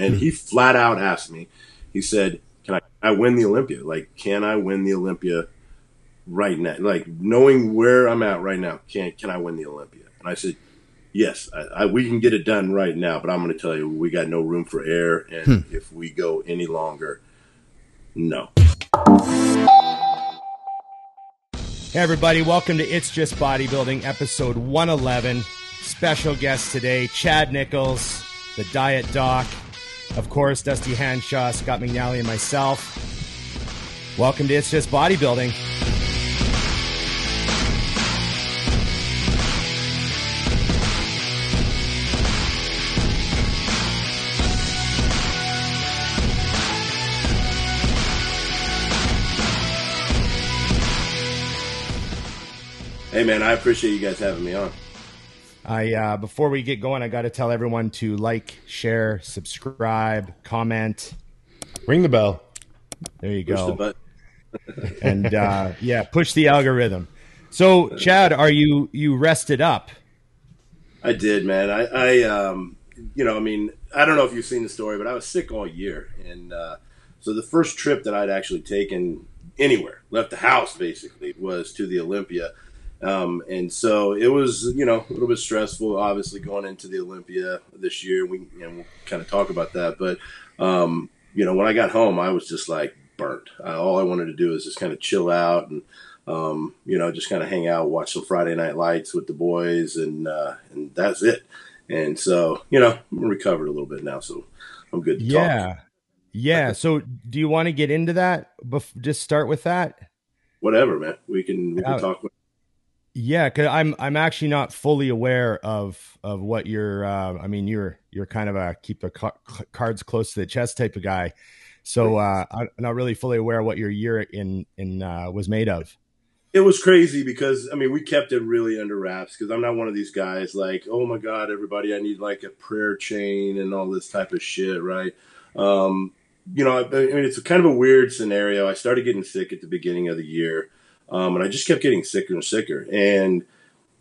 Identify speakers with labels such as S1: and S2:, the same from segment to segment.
S1: and he flat out asked me. He said, "Can I, I win the Olympia? Like, can I win the Olympia right now? Like, knowing where I'm at right now, can can I win the Olympia?" And I said, "Yes, I, I, we can get it done right now, but I'm going to tell you, we got no room for error, and hmm. if we go any longer, no."
S2: Hey, everybody, welcome to It's Just Bodybuilding, episode 111. Special guest today, Chad Nicholls, the Diet Doc. Of course, Dusty Hanshaw, Scott McNally, and myself. Welcome to It's Just Bodybuilding.
S1: Hey man, I appreciate you guys having me on.
S2: I uh, before we get going, I got to tell everyone to like, share, subscribe, comment,
S3: ring the bell.
S2: There you push go. and uh, yeah, push the algorithm. So, Chad, are you you rested up?
S1: I did, man. I, I um, you know, I mean, I don't know if you've seen the story, but I was sick all year, and uh, so the first trip that I'd actually taken anywhere, left the house basically, was to the Olympia um, and so it was, you know, a little bit stressful, obviously going into the Olympia this year. We, you know, we'll kind of talk about that. But, um, you know, when I got home, I was just like burnt. I, all I wanted to do is just kind of chill out and, um, you know, just kind of hang out, watch some Friday Night Lights with the boys, and uh, and that's it. And so, you know, I'm recovered a little bit now, so I'm good.
S2: yeah,
S1: talk.
S2: yeah. So, do you want to get into that? Bef- just start with that.
S1: Whatever, man. We can we can talk.
S2: Yeah, because I'm I'm actually not fully aware of of what you're. Uh, I mean, you're you're kind of a keep the ca- cards close to the chest type of guy. So uh, I'm not really fully aware of what your year in in uh, was made of.
S1: It was crazy because I mean we kept it really under wraps because I'm not one of these guys like oh my god everybody I need like a prayer chain and all this type of shit right. Um, you know I, I mean it's kind of a weird scenario. I started getting sick at the beginning of the year. Um, and I just kept getting sicker and sicker. And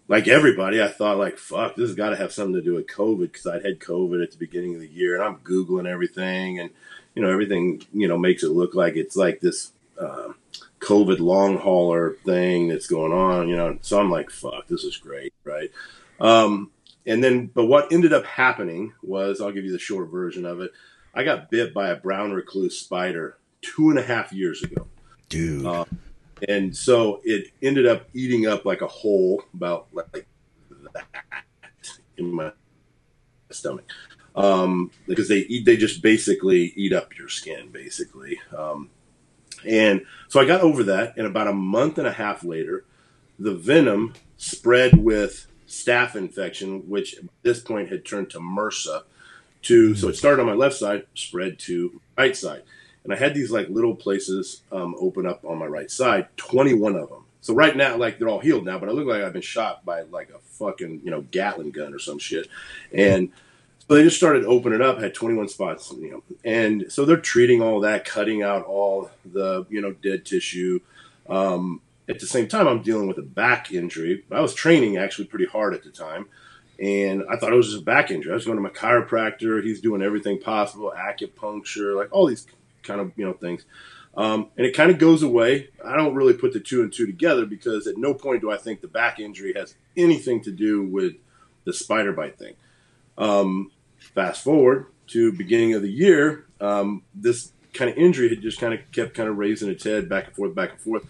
S1: like everybody, I thought like, fuck, this has got to have something to do with COVID because I'd had COVID at the beginning of the year, and I'm googling everything, and you know everything you know makes it look like it's like this uh, COVID long hauler thing that's going on, you know. So I'm like, fuck, this is great, right? Um, and then, but what ended up happening was, I'll give you the short version of it. I got bit by a brown recluse spider two and a half years ago,
S2: dude. Uh,
S1: and so it ended up eating up like a hole about like that in my stomach. Um, because they eat they just basically eat up your skin basically. Um, and so i got over that and about a month and a half later the venom spread with staph infection which at this point had turned to mrsa to so it started on my left side spread to right side and I had these like little places um, open up on my right side, 21 of them. So right now, like they're all healed now, but I look like I've been shot by like a fucking you know Gatling gun or some shit, and so they just started opening up. Had 21 spots, you know, and so they're treating all that, cutting out all the you know dead tissue. Um, at the same time, I'm dealing with a back injury. I was training actually pretty hard at the time, and I thought it was just a back injury. I was going to my chiropractor. He's doing everything possible, acupuncture, like all these kind of you know things. Um, and it kind of goes away. I don't really put the two and two together because at no point do I think the back injury has anything to do with the spider bite thing. Um, fast forward to beginning of the year, um, this kind of injury had just kind of kept kind of raising its head back and forth, back and forth.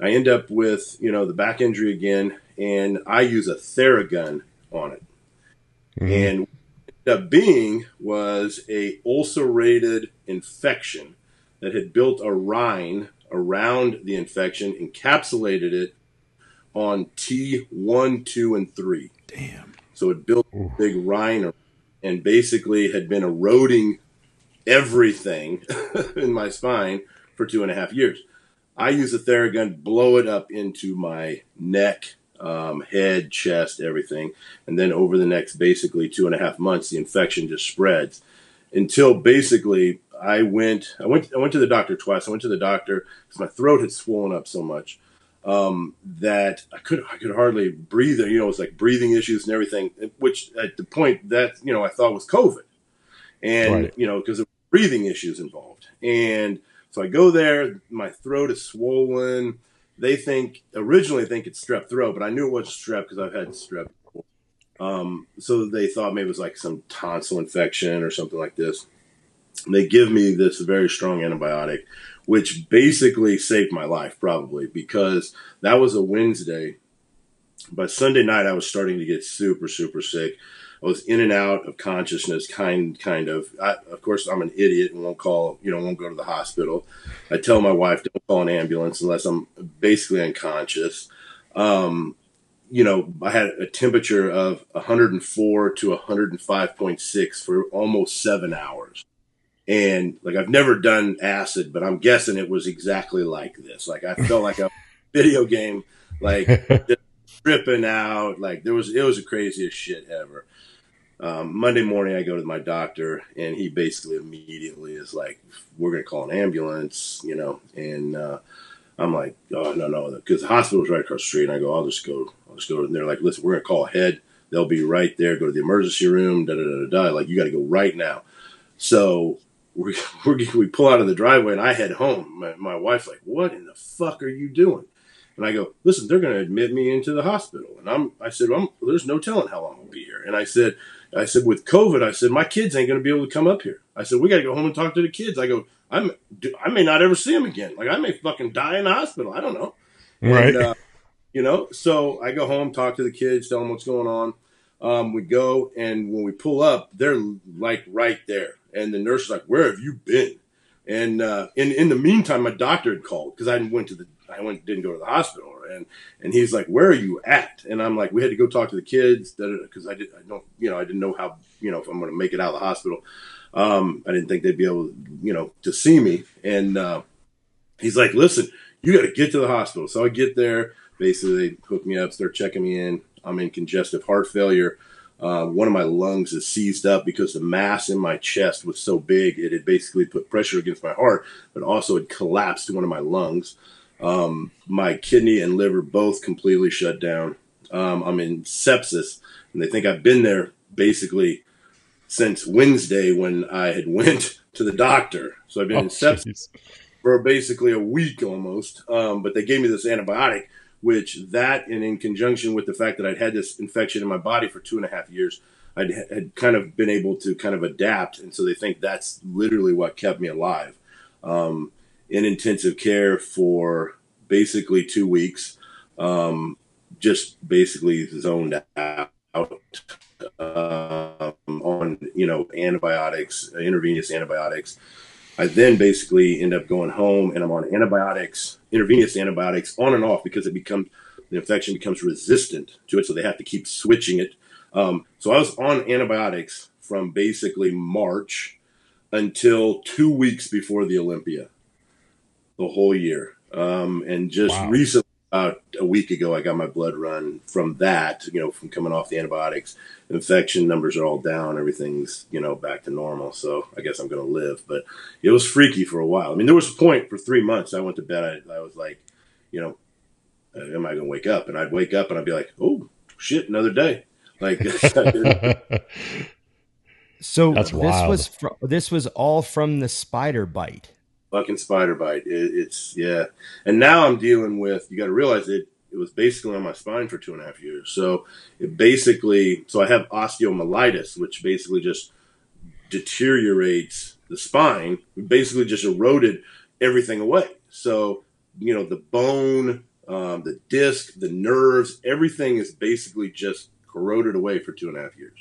S1: I end up with you know the back injury again, and I use a Theragun on it, mm-hmm. and up being was a ulcerated infection that had built a rind around the infection, encapsulated it on T1, 2, and 3.
S2: Damn.
S1: So it built a big rind and basically had been eroding everything in my spine for two and a half years. I use a Theragun, blow it up into my neck um, head, chest, everything. And then over the next basically two and a half months, the infection just spreads until basically I went, I went, I went to the doctor twice. I went to the doctor because my throat had swollen up so much um, that I could, I could hardly breathe. You know, it was like breathing issues and everything, which at the point that, you know, I thought was COVID. and right. you know because of breathing issues involved. And so I go there, my throat is swollen. They think originally think it's strep throat, but I knew it was strep because I've had strep. Um, so they thought maybe it was like some tonsil infection or something like this. And they give me this very strong antibiotic, which basically saved my life probably because that was a Wednesday. By Sunday night, I was starting to get super, super sick. I was in and out of consciousness, kind kind of. I, of course, I'm an idiot and won't call, you know, won't go to the hospital. I tell my wife don't call an ambulance unless I'm basically unconscious. Um, you know, I had a temperature of 104 to 105.6 for almost seven hours. And like I've never done acid, but I'm guessing it was exactly like this. Like I felt like a video game, like tripping out. Like there was, it was the craziest shit ever um, Monday morning, I go to my doctor, and he basically immediately is like, "We're going to call an ambulance," you know. And uh, I'm like, "Oh no, no," because the hospital's right across the street. And I go, "I'll just go. I'll just go." And they're like, "Listen, we're going to call ahead. They'll be right there. Go to the emergency room. Da da da da. Like you got to go right now." So we we pull out of the driveway, and I head home. My, my wife's like, "What in the fuck are you doing?" And I go, listen, they're going to admit me into the hospital. And I'm, I said, well, there's no telling how long I'll be here. And I said, I said, with COVID, I said, my kids ain't going to be able to come up here. I said, we got to go home and talk to the kids. I go, I'm, I may not ever see them again. Like I may fucking die in the hospital. I don't know.
S2: Right. And, uh,
S1: you know, so I go home, talk to the kids, tell them what's going on. Um, we go, and when we pull up, they're like right there. And the nurse is like, where have you been? And uh, in in the meantime, my doctor had called because I went to the I went didn't go to the hospital, and and he's like, "Where are you at?" And I'm like, "We had to go talk to the kids because I did I don't you know I didn't know how you know if I'm going to make it out of the hospital. Um, I didn't think they'd be able you know to see me." And uh, he's like, "Listen, you got to get to the hospital." So I get there. Basically, they hook me up, start checking me in. I'm in congestive heart failure. Uh, one of my lungs is seized up because the mass in my chest was so big it had basically put pressure against my heart, but also it collapsed one of my lungs. Um, my kidney and liver both completely shut down. Um, I'm in sepsis, and they think I've been there basically since Wednesday when I had went to the doctor. So I've been oh, in sepsis geez. for basically a week almost. Um, but they gave me this antibiotic, which that and in conjunction with the fact that I'd had this infection in my body for two and a half years, I had kind of been able to kind of adapt, and so they think that's literally what kept me alive. Um, in intensive care for basically two weeks, um, just basically zoned out um, on you know antibiotics, intravenous antibiotics. I then basically end up going home and I'm on antibiotics, intravenous antibiotics, on and off because it becomes the infection becomes resistant to it, so they have to keep switching it. Um, so I was on antibiotics from basically March until two weeks before the Olympia the whole year. Um, and just wow. recently, about a week ago, I got my blood run from that, you know, from coming off the antibiotics. Infection numbers are all down. Everything's, you know, back to normal. So I guess I'm going to live. But it was freaky for a while. I mean, there was a point for three months I went to bed. I, I was like, you know, uh, am I going to wake up? And I'd wake up and I'd be like, oh, shit, another day. Like,
S2: so That's this wild. was fr- this was all from the spider bite
S1: fucking spider bite. It, it's yeah. And now I'm dealing with. You got to realize it. It was basically on my spine for two and a half years. So it basically. So I have osteomyelitis, which basically just deteriorates the spine. It basically just eroded everything away. So you know the bone, um, the disc, the nerves, everything is basically just corroded away for two and a half years.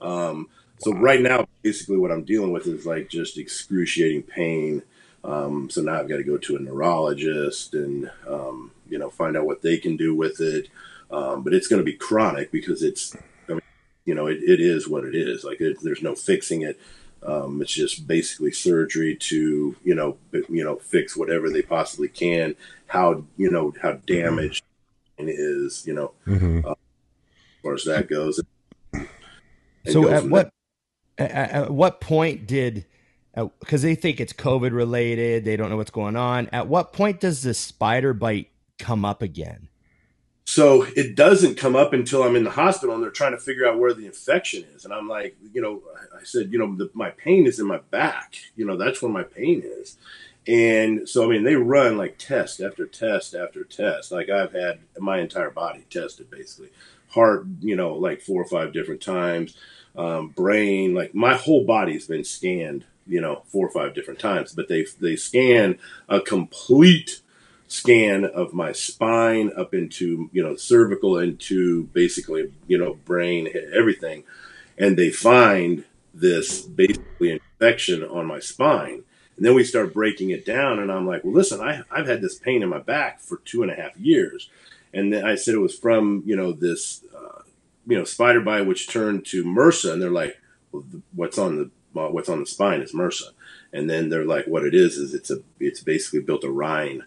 S1: Um, so right now, basically, what I'm dealing with is like just excruciating pain um, so now I've got to go to a neurologist and um, you know find out what they can do with it. Um, but it's going to be chronic because it's, I mean, you know, it, it is what it is. Like it, there's no fixing it. Um, it's just basically surgery to you know you know fix whatever they possibly can. How you know how damaged it is. You know, mm-hmm. uh, as far as that goes.
S2: so at what at, at what point did because they think it's COVID related. They don't know what's going on. At what point does the spider bite come up again?
S1: so it doesn't come up until I'm in the hospital and they're trying to figure out where the infection is. And I'm like, you know, I said, you know, the, my pain is in my back. You know, that's where my pain is. And so, I mean, they run like test after test after test. Like I've had my entire body tested basically. Heart, you know, like four or five different times. Um, brain, like my whole body's been scanned, you know, four or five different times. But they they scan a complete scan of my spine up into you know cervical into basically you know brain everything and they find this basically infection on my spine and then we start breaking it down and i'm like well listen I, i've had this pain in my back for two and a half years and then i said it was from you know this uh, you know spider bite which turned to mrsa and they're like well, what's on the what's on the spine is mrsa and then they're like what it is is it's a it's basically built a rind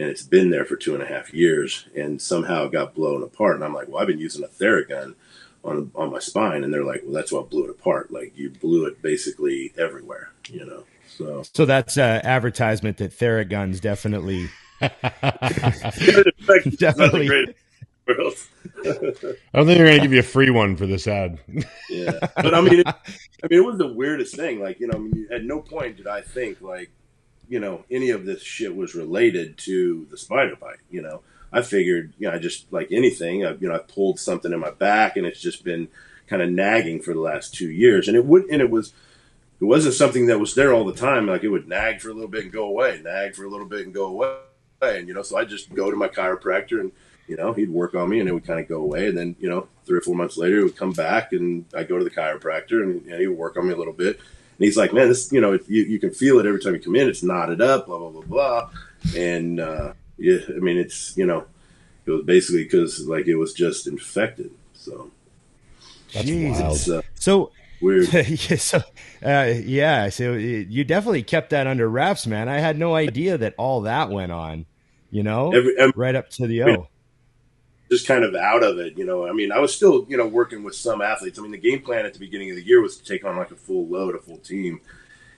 S1: and it's been there for two and a half years and somehow it got blown apart. And I'm like, well, I've been using a Theragun on on my spine, and they're like, well, that's what blew it apart. Like you blew it basically everywhere, you know. So
S2: so that's uh, advertisement that Theraguns definitely
S3: definitely. I don't think they're going to give you a free one for this ad.
S1: yeah, but I mean, it, I mean, it was the weirdest thing. Like, you know, I mean, at no point did I think like you know any of this shit was related to the spider bite. You know, I figured you know I just like anything. I, you know, I pulled something in my back, and it's just been kind of nagging for the last two years. And it would and it was it wasn't something that was there all the time. Like it would nag for a little bit and go away, nag for a little bit and go away. And you know, so I just go to my chiropractor and you know, he'd work on me and it would kind of go away. And then, you know, three or four months later, it would come back and I go to the chiropractor and, and he would work on me a little bit. And he's like, man, this, you know, you, you can feel it every time you come in. It's knotted up, blah, blah, blah, blah. And, uh, yeah, I mean, it's, you know, it was basically because like it was just infected. So
S2: that's wild. Uh, so weird. yeah, so, uh, yeah. So you definitely kept that under wraps, man. I had no idea that all that went on, you know, every, every, right up to the O
S1: just kind of out of it. You know, I mean, I was still, you know, working with some athletes. I mean, the game plan at the beginning of the year was to take on like a full load, a full team.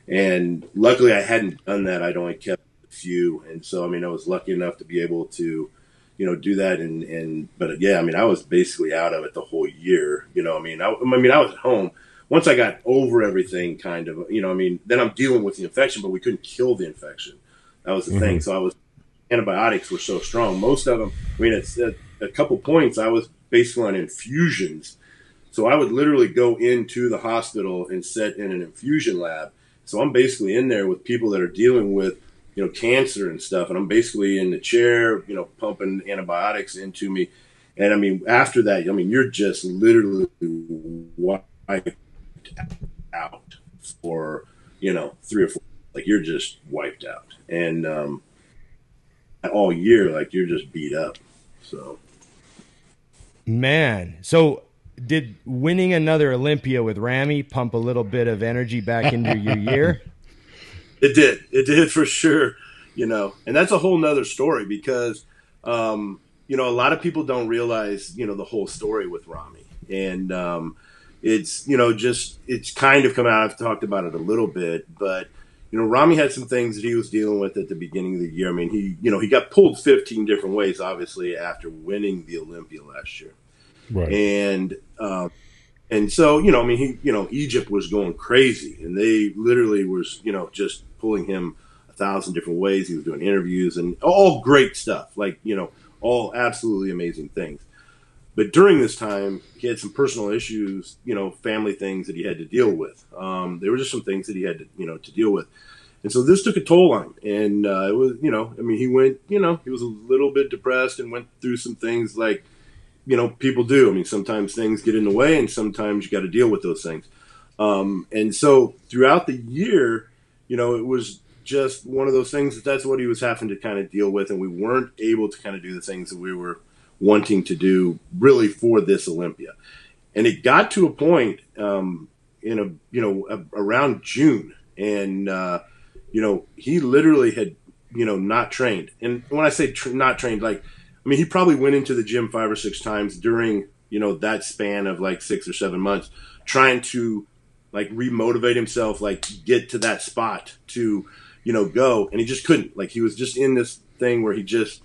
S1: And luckily I hadn't done that. I'd only kept a few. And so, I mean, I was lucky enough to be able to, you know, do that. And, and, but yeah, I mean, I was basically out of it the whole year. You know, I mean, I, I mean, I was at home. Once I got over everything, kind of, you know, I mean, then I'm dealing with the infection, but we couldn't kill the infection. That was the mm-hmm. thing. So I was, antibiotics were so strong. Most of them, I mean, it's, uh, a couple points, I was basically on infusions. So I would literally go into the hospital and sit in an infusion lab. So I'm basically in there with people that are dealing with, you know, cancer and stuff. And I'm basically in the chair, you know, pumping antibiotics into me. And I mean, after that, I mean, you're just literally wiped out for, you know, three or four, like you're just wiped out. And, um, all year, like you're just beat up. So
S2: Man, so did winning another Olympia with Ramy pump a little bit of energy back into your year?
S1: It did. It did for sure. You know, and that's a whole nother story because, um, you know, a lot of people don't realize, you know, the whole story with Ramy. And um, it's, you know, just, it's kind of come out. I've talked about it a little bit, but – you know, Ramy had some things that he was dealing with at the beginning of the year. I mean, he, you know, he got pulled 15 different ways, obviously, after winning the Olympia last year. Right. And, um, and so, you know, I mean, he, you know, Egypt was going crazy and they literally was, you know, just pulling him a thousand different ways. He was doing interviews and all great stuff, like, you know, all absolutely amazing things. But during this time, he had some personal issues, you know, family things that he had to deal with. Um, there were just some things that he had to, you know, to deal with. And so this took a toll on him. And uh, it was, you know, I mean, he went, you know, he was a little bit depressed and went through some things like, you know, people do. I mean, sometimes things get in the way and sometimes you got to deal with those things. Um, and so throughout the year, you know, it was just one of those things that that's what he was having to kind of deal with. And we weren't able to kind of do the things that we were – wanting to do really for this Olympia. And it got to a point um, in a you know a, around June, and uh, you know he literally had you know not trained. And when I say tr- not trained, like I mean he probably went into the gym five or six times during you know that span of like six or seven months, trying to like remotivate himself, like get to that spot to you know go, and he just couldn't. Like he was just in this thing where he just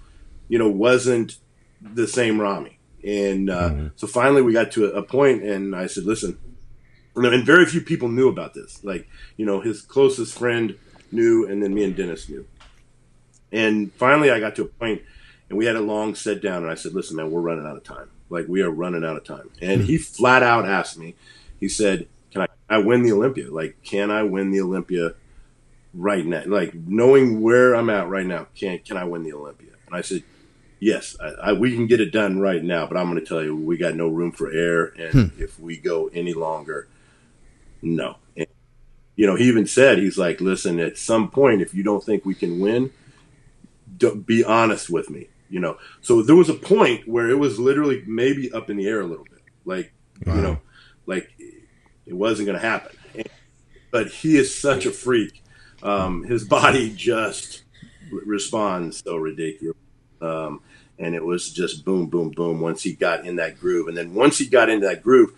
S1: you know wasn't the same Ramy. And uh, mm-hmm. so finally, we got to a, point, and I said, "Listen," and very few people knew about this. Like, you know, his closest friend knew, and then me and Dennis knew. And finally, I got to a point, and we had a long sit down, and I said, "Listen, man, we're running out of time. Like, we are running out of time." And he flat out asked me, he said, "Can I, I win the Olympia? Like, can I win the Olympia right now? Like, knowing where I'm at right now, can can I win the Olympia?" And I said, "Yes, I, I, we can get it done right now, but I'm going to tell you, we got no room for error, and hmm. if we go any longer, no." And, you know, he even said, "He's like, listen, at some point, if you don't think we can win." be honest with me, you know. So there was a point where it was literally maybe up in the air a little bit, like wow. you know, like it wasn't going to happen. but he is such a freak. Um, his body just responds so ridiculous. Um, and it was just boom, boom, boom once he got in that groove. And then once he got into that groove,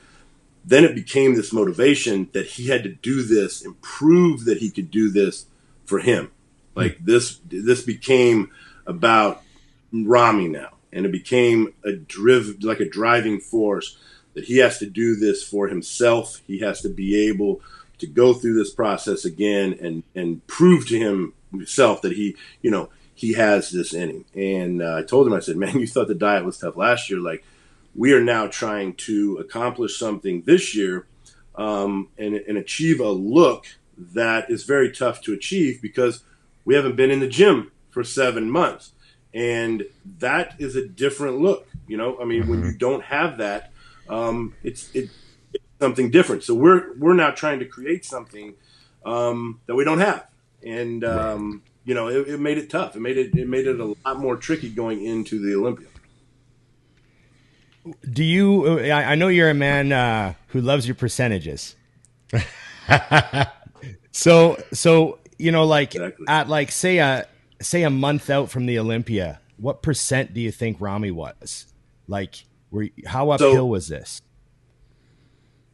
S1: then it became this motivation that he had to do this and prove that he could do this for him. Like this, this became about Ramy now, and it became a driv like a driving force that he has to do this for himself. He has to be able to go through this process again and and prove to himself that he, you know, he has this in him. And uh, I told him, I said, man, you thought the diet was tough last year. Like we are now trying to accomplish something this year um, and, and achieve a look that is very tough to achieve because we haven't been in the gym for seven months. And that is a different look. You know, I mean, mm-hmm. when you don't have that, um, it's, it, it's something different. So we're, we're now trying to create something um, that we don't have. And, um. You know, it, it, made it tough. It made it, it made it a lot more tricky going into the Olympia.
S2: Do you, I know you're a man uh, who loves your percentages. so, so you know, like exactly. at like say a say a month out from the Olympia, what percent do you think Ramy was? Like, were how uphill so, was this?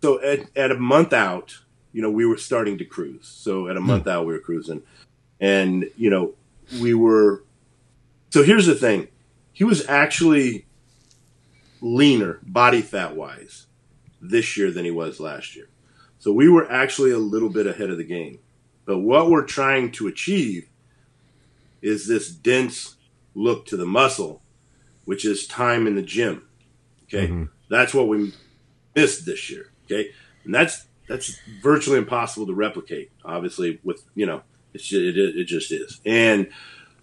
S1: So at, at a month out, you know, we were starting to cruise. So at a month hmm. out, we were cruising, and you know, we were. So here's the thing: he was actually leaner, body fat wise, this year than he was last year. So we were actually a little bit ahead of the game. But what we're trying to achieve is this dense look to the muscle, which is time in the gym. Okay. Mm-hmm. That's what we missed this year. Okay. And that's, that's virtually impossible to replicate, obviously, with, you know, it's just, it, it just is. And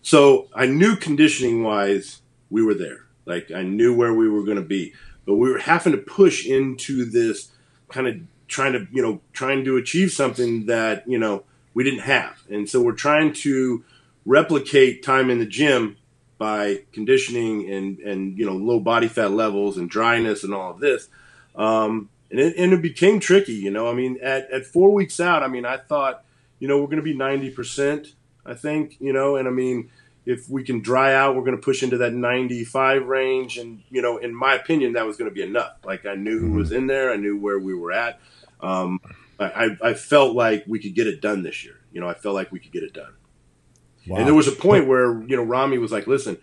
S1: so I knew conditioning wise, we were there. Like I knew where we were going to be, but we were having to push into this kind of trying to, you know, trying to achieve something that, you know, we didn't have. And so we're trying to replicate time in the gym by conditioning and, and you know, low body fat levels and dryness and all of this. Um, and, it, and it became tricky, you know. I mean, at, at four weeks out, I mean, I thought, you know, we're going to be 90%, I think, you know, and I mean, if we can dry out, we're going to push into that 95 range. And, you know, in my opinion, that was going to be enough. Like I knew who was mm-hmm. in there. I knew where we were at. Um, I, I felt like we could get it done this year. You know, I felt like we could get it done. Wow. And there was a point where you know Ramy was like, "Listen,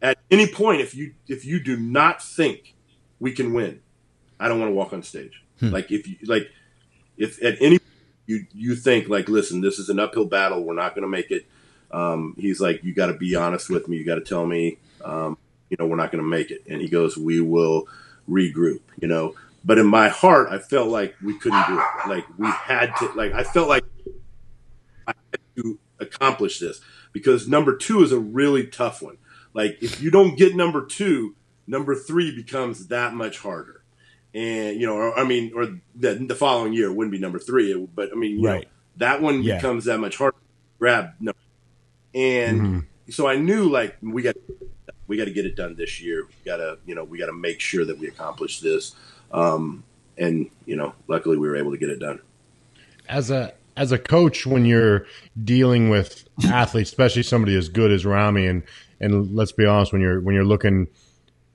S1: at any point, if you if you do not think we can win, I don't want to walk on stage. Hmm. Like if you like, if at any you you think like, listen, this is an uphill battle. We're not going to make it. Um, he's like, you got to be honest with me. You got to tell me, um, you know, we're not going to make it. And he goes, we will regroup. You know, but in my heart, I felt like we couldn't do it. Like we had to. Like I felt like I had to accomplish this because number two is a really tough one. Like if you don't get number two, number three becomes that much harder. And you know, or, I mean, or the, the following year wouldn't be number three, but I mean, right. Know, that one yeah. becomes that much harder. grab number, and mm-hmm. so I knew like we got we got to get it done this year. We got to you know we got to make sure that we accomplish this. Um, and you know, luckily we were able to get it done.
S3: As a as a coach, when you're dealing with athletes, especially somebody as good as Ramy, and and let's be honest, when you're when you're looking,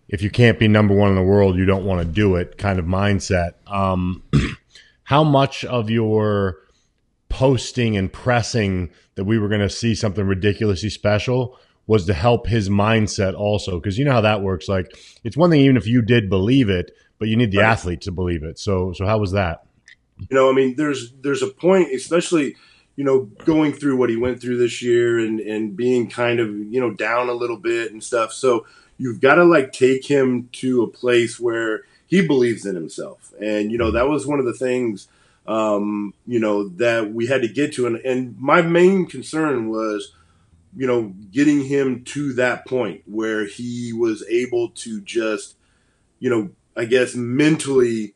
S3: if you can't be number one in the world, you don't want to do it. Kind of mindset. Um, how much of your posting and pressing that we were going to see something ridiculously special was to help his mindset also because you know how that works. Like it's one thing even if you did believe it, but you need the right. athlete to believe it. So so how was that?
S1: You know, I mean, there's there's a point, especially you know, going through what he went through this year and and being kind of you know down a little bit and stuff. So you've got to like take him to a place where he believes in himself, and you know that was one of the things um, you know that we had to get to, and and my main concern was you know getting him to that point where he was able to just you know I guess mentally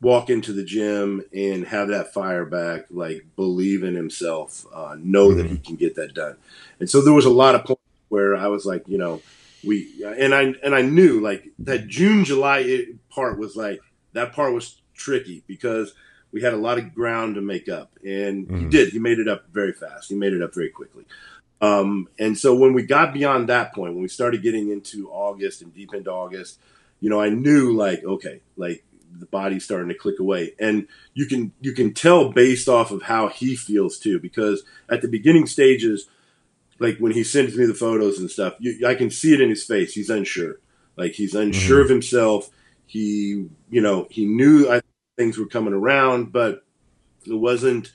S1: walk into the gym and have that fire back, like believe in himself, uh, know mm-hmm. that he can get that done. And so there was a lot of points where I was like, you know, we and I and I knew like that June July part was like that part was tricky because we had a lot of ground to make up, and mm-hmm. he did. He made it up very fast. He made it up very quickly. Um, and so when we got beyond that point, when we started getting into August and deep into August, you know, I knew like, okay, like the body's starting to click away and you can you can tell based off of how he feels too because at the beginning stages like when he sends me the photos and stuff you, i can see it in his face. He's unsure. Like he's unsure mm-hmm. of himself. He you know he knew I, things were coming around but it wasn't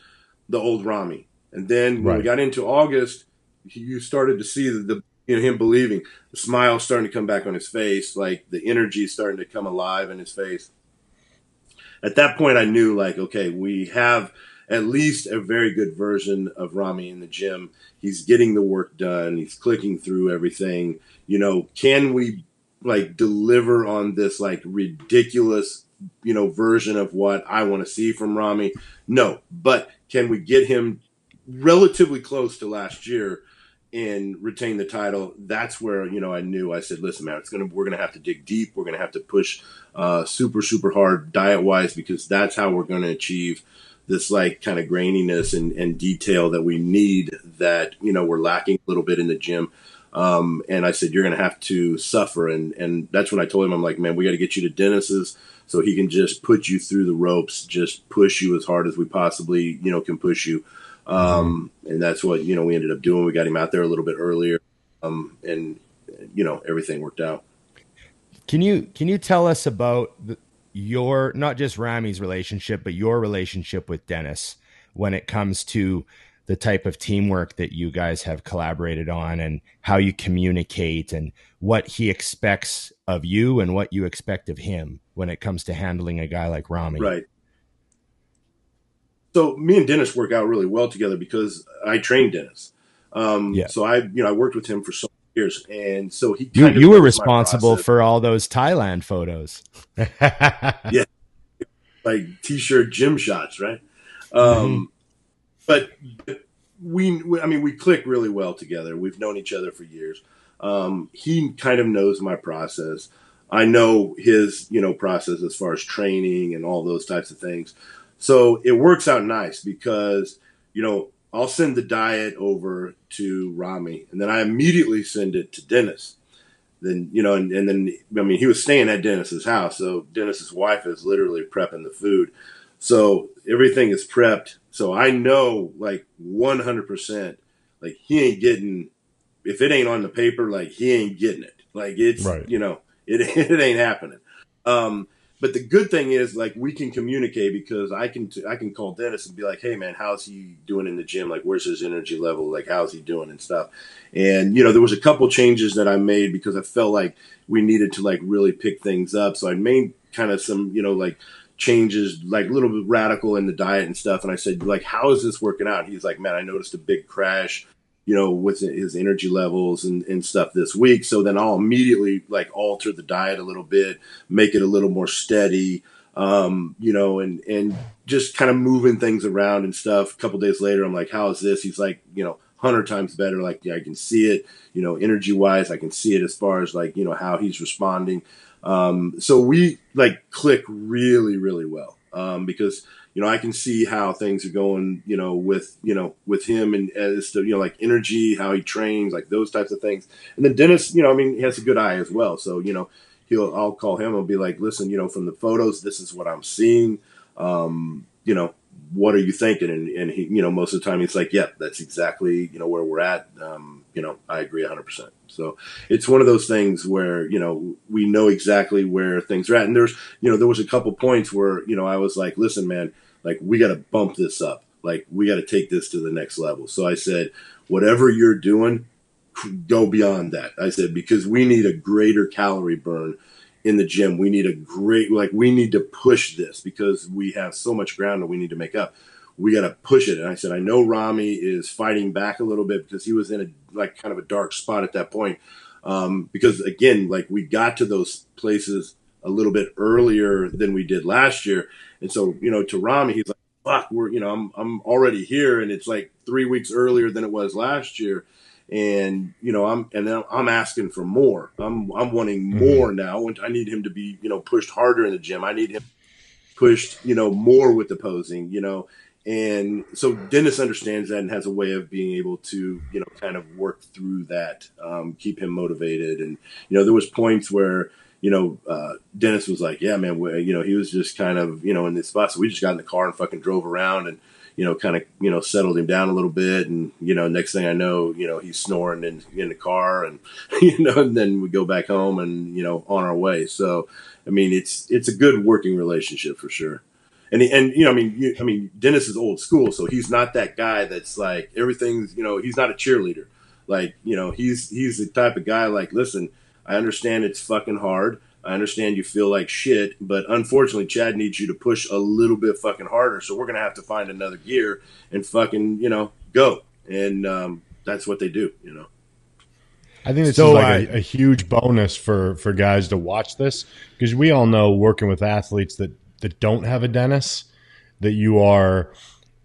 S1: the old Ramy. And then when right. we got into august he, you started to see the, the you know him believing. The smile starting to come back on his face like the energy starting to come alive in his face. At that point, I knew like, okay, we have at least a very good version of Ramy in the gym. He's getting the work done. He's clicking through everything. You know, can we like deliver on this like ridiculous, you know, version of what I want to see from Ramy? No, but can we get him relatively close to last year and retain the title, that's where you know I knew. I said, "Listen, man, it's gonna we're gonna have to dig deep. We're gonna have to push uh, super super hard diet wise because that's how we're gonna achieve this like kind of graininess and, and detail that we need that you know we're lacking a little bit in the gym." Um, and I said, "You're gonna have to suffer," and and that's when I told him, "I'm like, man, we got to get you to Dennis's." So he can just put you through the ropes, just push you as hard as we possibly, you know, can push you um, and that's what, you know, we ended up doing. We got him out there a little bit earlier. Um, and, you know, everything worked out.
S2: Can you, can you tell us about the, your, not just Ramy's relationship, but your relationship with Dennis when it comes to the type of teamwork that you guys have collaborated on and how you communicate and what he expects of you and what you expect of him when it comes to handling a guy like Ramy.
S1: Right so me and Dennis work out really well together because I trained Dennis. Um, yeah. So I, you know, I worked with him for so years, and so he.
S2: You, you were responsible for all those Thailand photos.
S1: yeah, like t-shirt gym shots, right? Um, mm-hmm. but, but we, I mean, we click really well together. We've known each other for years. Um, he kind of knows my process. I know his, you know, process as far as training and all those types of things. So it works out nice because, you know, I'll send the diet over to Ramy and then I immediately send it to Dennis. Then, you know, and, and then, I mean, he was staying at Dennis's house. So Dennis's wife is literally prepping the food. So everything is prepped. So I know like 100%, like he ain't getting, if it ain't on the paper, like he ain't getting it. Like it's, right. you know, it, it ain't happening. Um, but the good thing is, like, we can communicate because I can t- I can call Dennis and be like, "Hey, man, how's he doing in the gym? Like, where's his energy level? Like, how's he doing and stuff?" And you know, there was a couple changes that I made because I felt like we needed to like really pick things up. So I made kind of some, you know, like changes, like a little bit radical in the diet and stuff. And I said, like, how is this working out? He's like, man, I noticed a big crash you know, with his energy levels and, and stuff this week. So then I'll immediately like alter the diet a little bit, make it a little more steady, um, you know, and, and just kind of moving things around and stuff. A couple days later, I'm like, how is this? He's like, you know, hundred times better. Like, yeah, I can see it, you know, energy wise, I can see it as far as like, you know, how he's responding. Um, so we like click really, really well. Um, because, you know, I can see how things are going, you know, with, you know, with him and as to, you know, like energy, how he trains, like those types of things. And then Dennis, you know, I mean, he has a good eye as well. So, you know, he'll, I'll call him and be like, listen, you know, from the photos, this is what I'm seeing. Um, you know, what are you thinking? And, and he, you know, most of the time he's like, yeah, that's exactly, you know, where we're at. Um, you know, I agree 100%. So it's one of those things where, you know, we know exactly where things are at. And there's, you know, there was a couple points where, you know, I was like, listen, man, like we got to bump this up. Like we got to take this to the next level. So I said, whatever you're doing, go beyond that. I said, because we need a greater calorie burn in the gym. We need a great, like, we need to push this because we have so much ground that we need to make up. We got to push it. And I said, I know Ramy is fighting back a little bit because he was in a, like, kind of a dark spot at that point. Um, because again, like, we got to those places a little bit earlier than we did last year. And so, you know, to Ramy, he's like, fuck, we're, you know, I'm, I'm already here and it's like three weeks earlier than it was last year and you know I'm and then I'm asking for more. I'm I'm wanting mm-hmm. more mm-hmm. now, and I need him to be you know pushed harder in the gym. I need him pushed you know more with the posing, you know. And so Dennis understands that and has a way of being able to you know kind of work through that, um, keep him motivated. And you know there was points where you know, uh, Dennis was like, yeah, man, you know, he was just kind of, you know, in this spot. So we just got in the car and fucking drove around and, you know, kind of, you know, settled him down a little bit. And, you know, next thing I know, you know, he's snoring in, in the car and, you know, and then we go back home and, you know, on our way. So, I mean, it's, it's a good working relationship for sure. And, and, you know, I mean, you, I mean, Dennis is old school, so he's not that guy that's like, everything's, you know, he's not a cheerleader. Like, you know, he's, he's the type of guy like, listen, I understand it's fucking hard. I understand you feel like shit, but unfortunately, Chad needs you to push a little bit fucking harder. So we're gonna have to find another gear and fucking you know go. And um, that's what they do, you know.
S3: I think this so, is like a, a, huge bonus for for guys to watch this because we all know working with athletes that that don't have a Dennis that you are,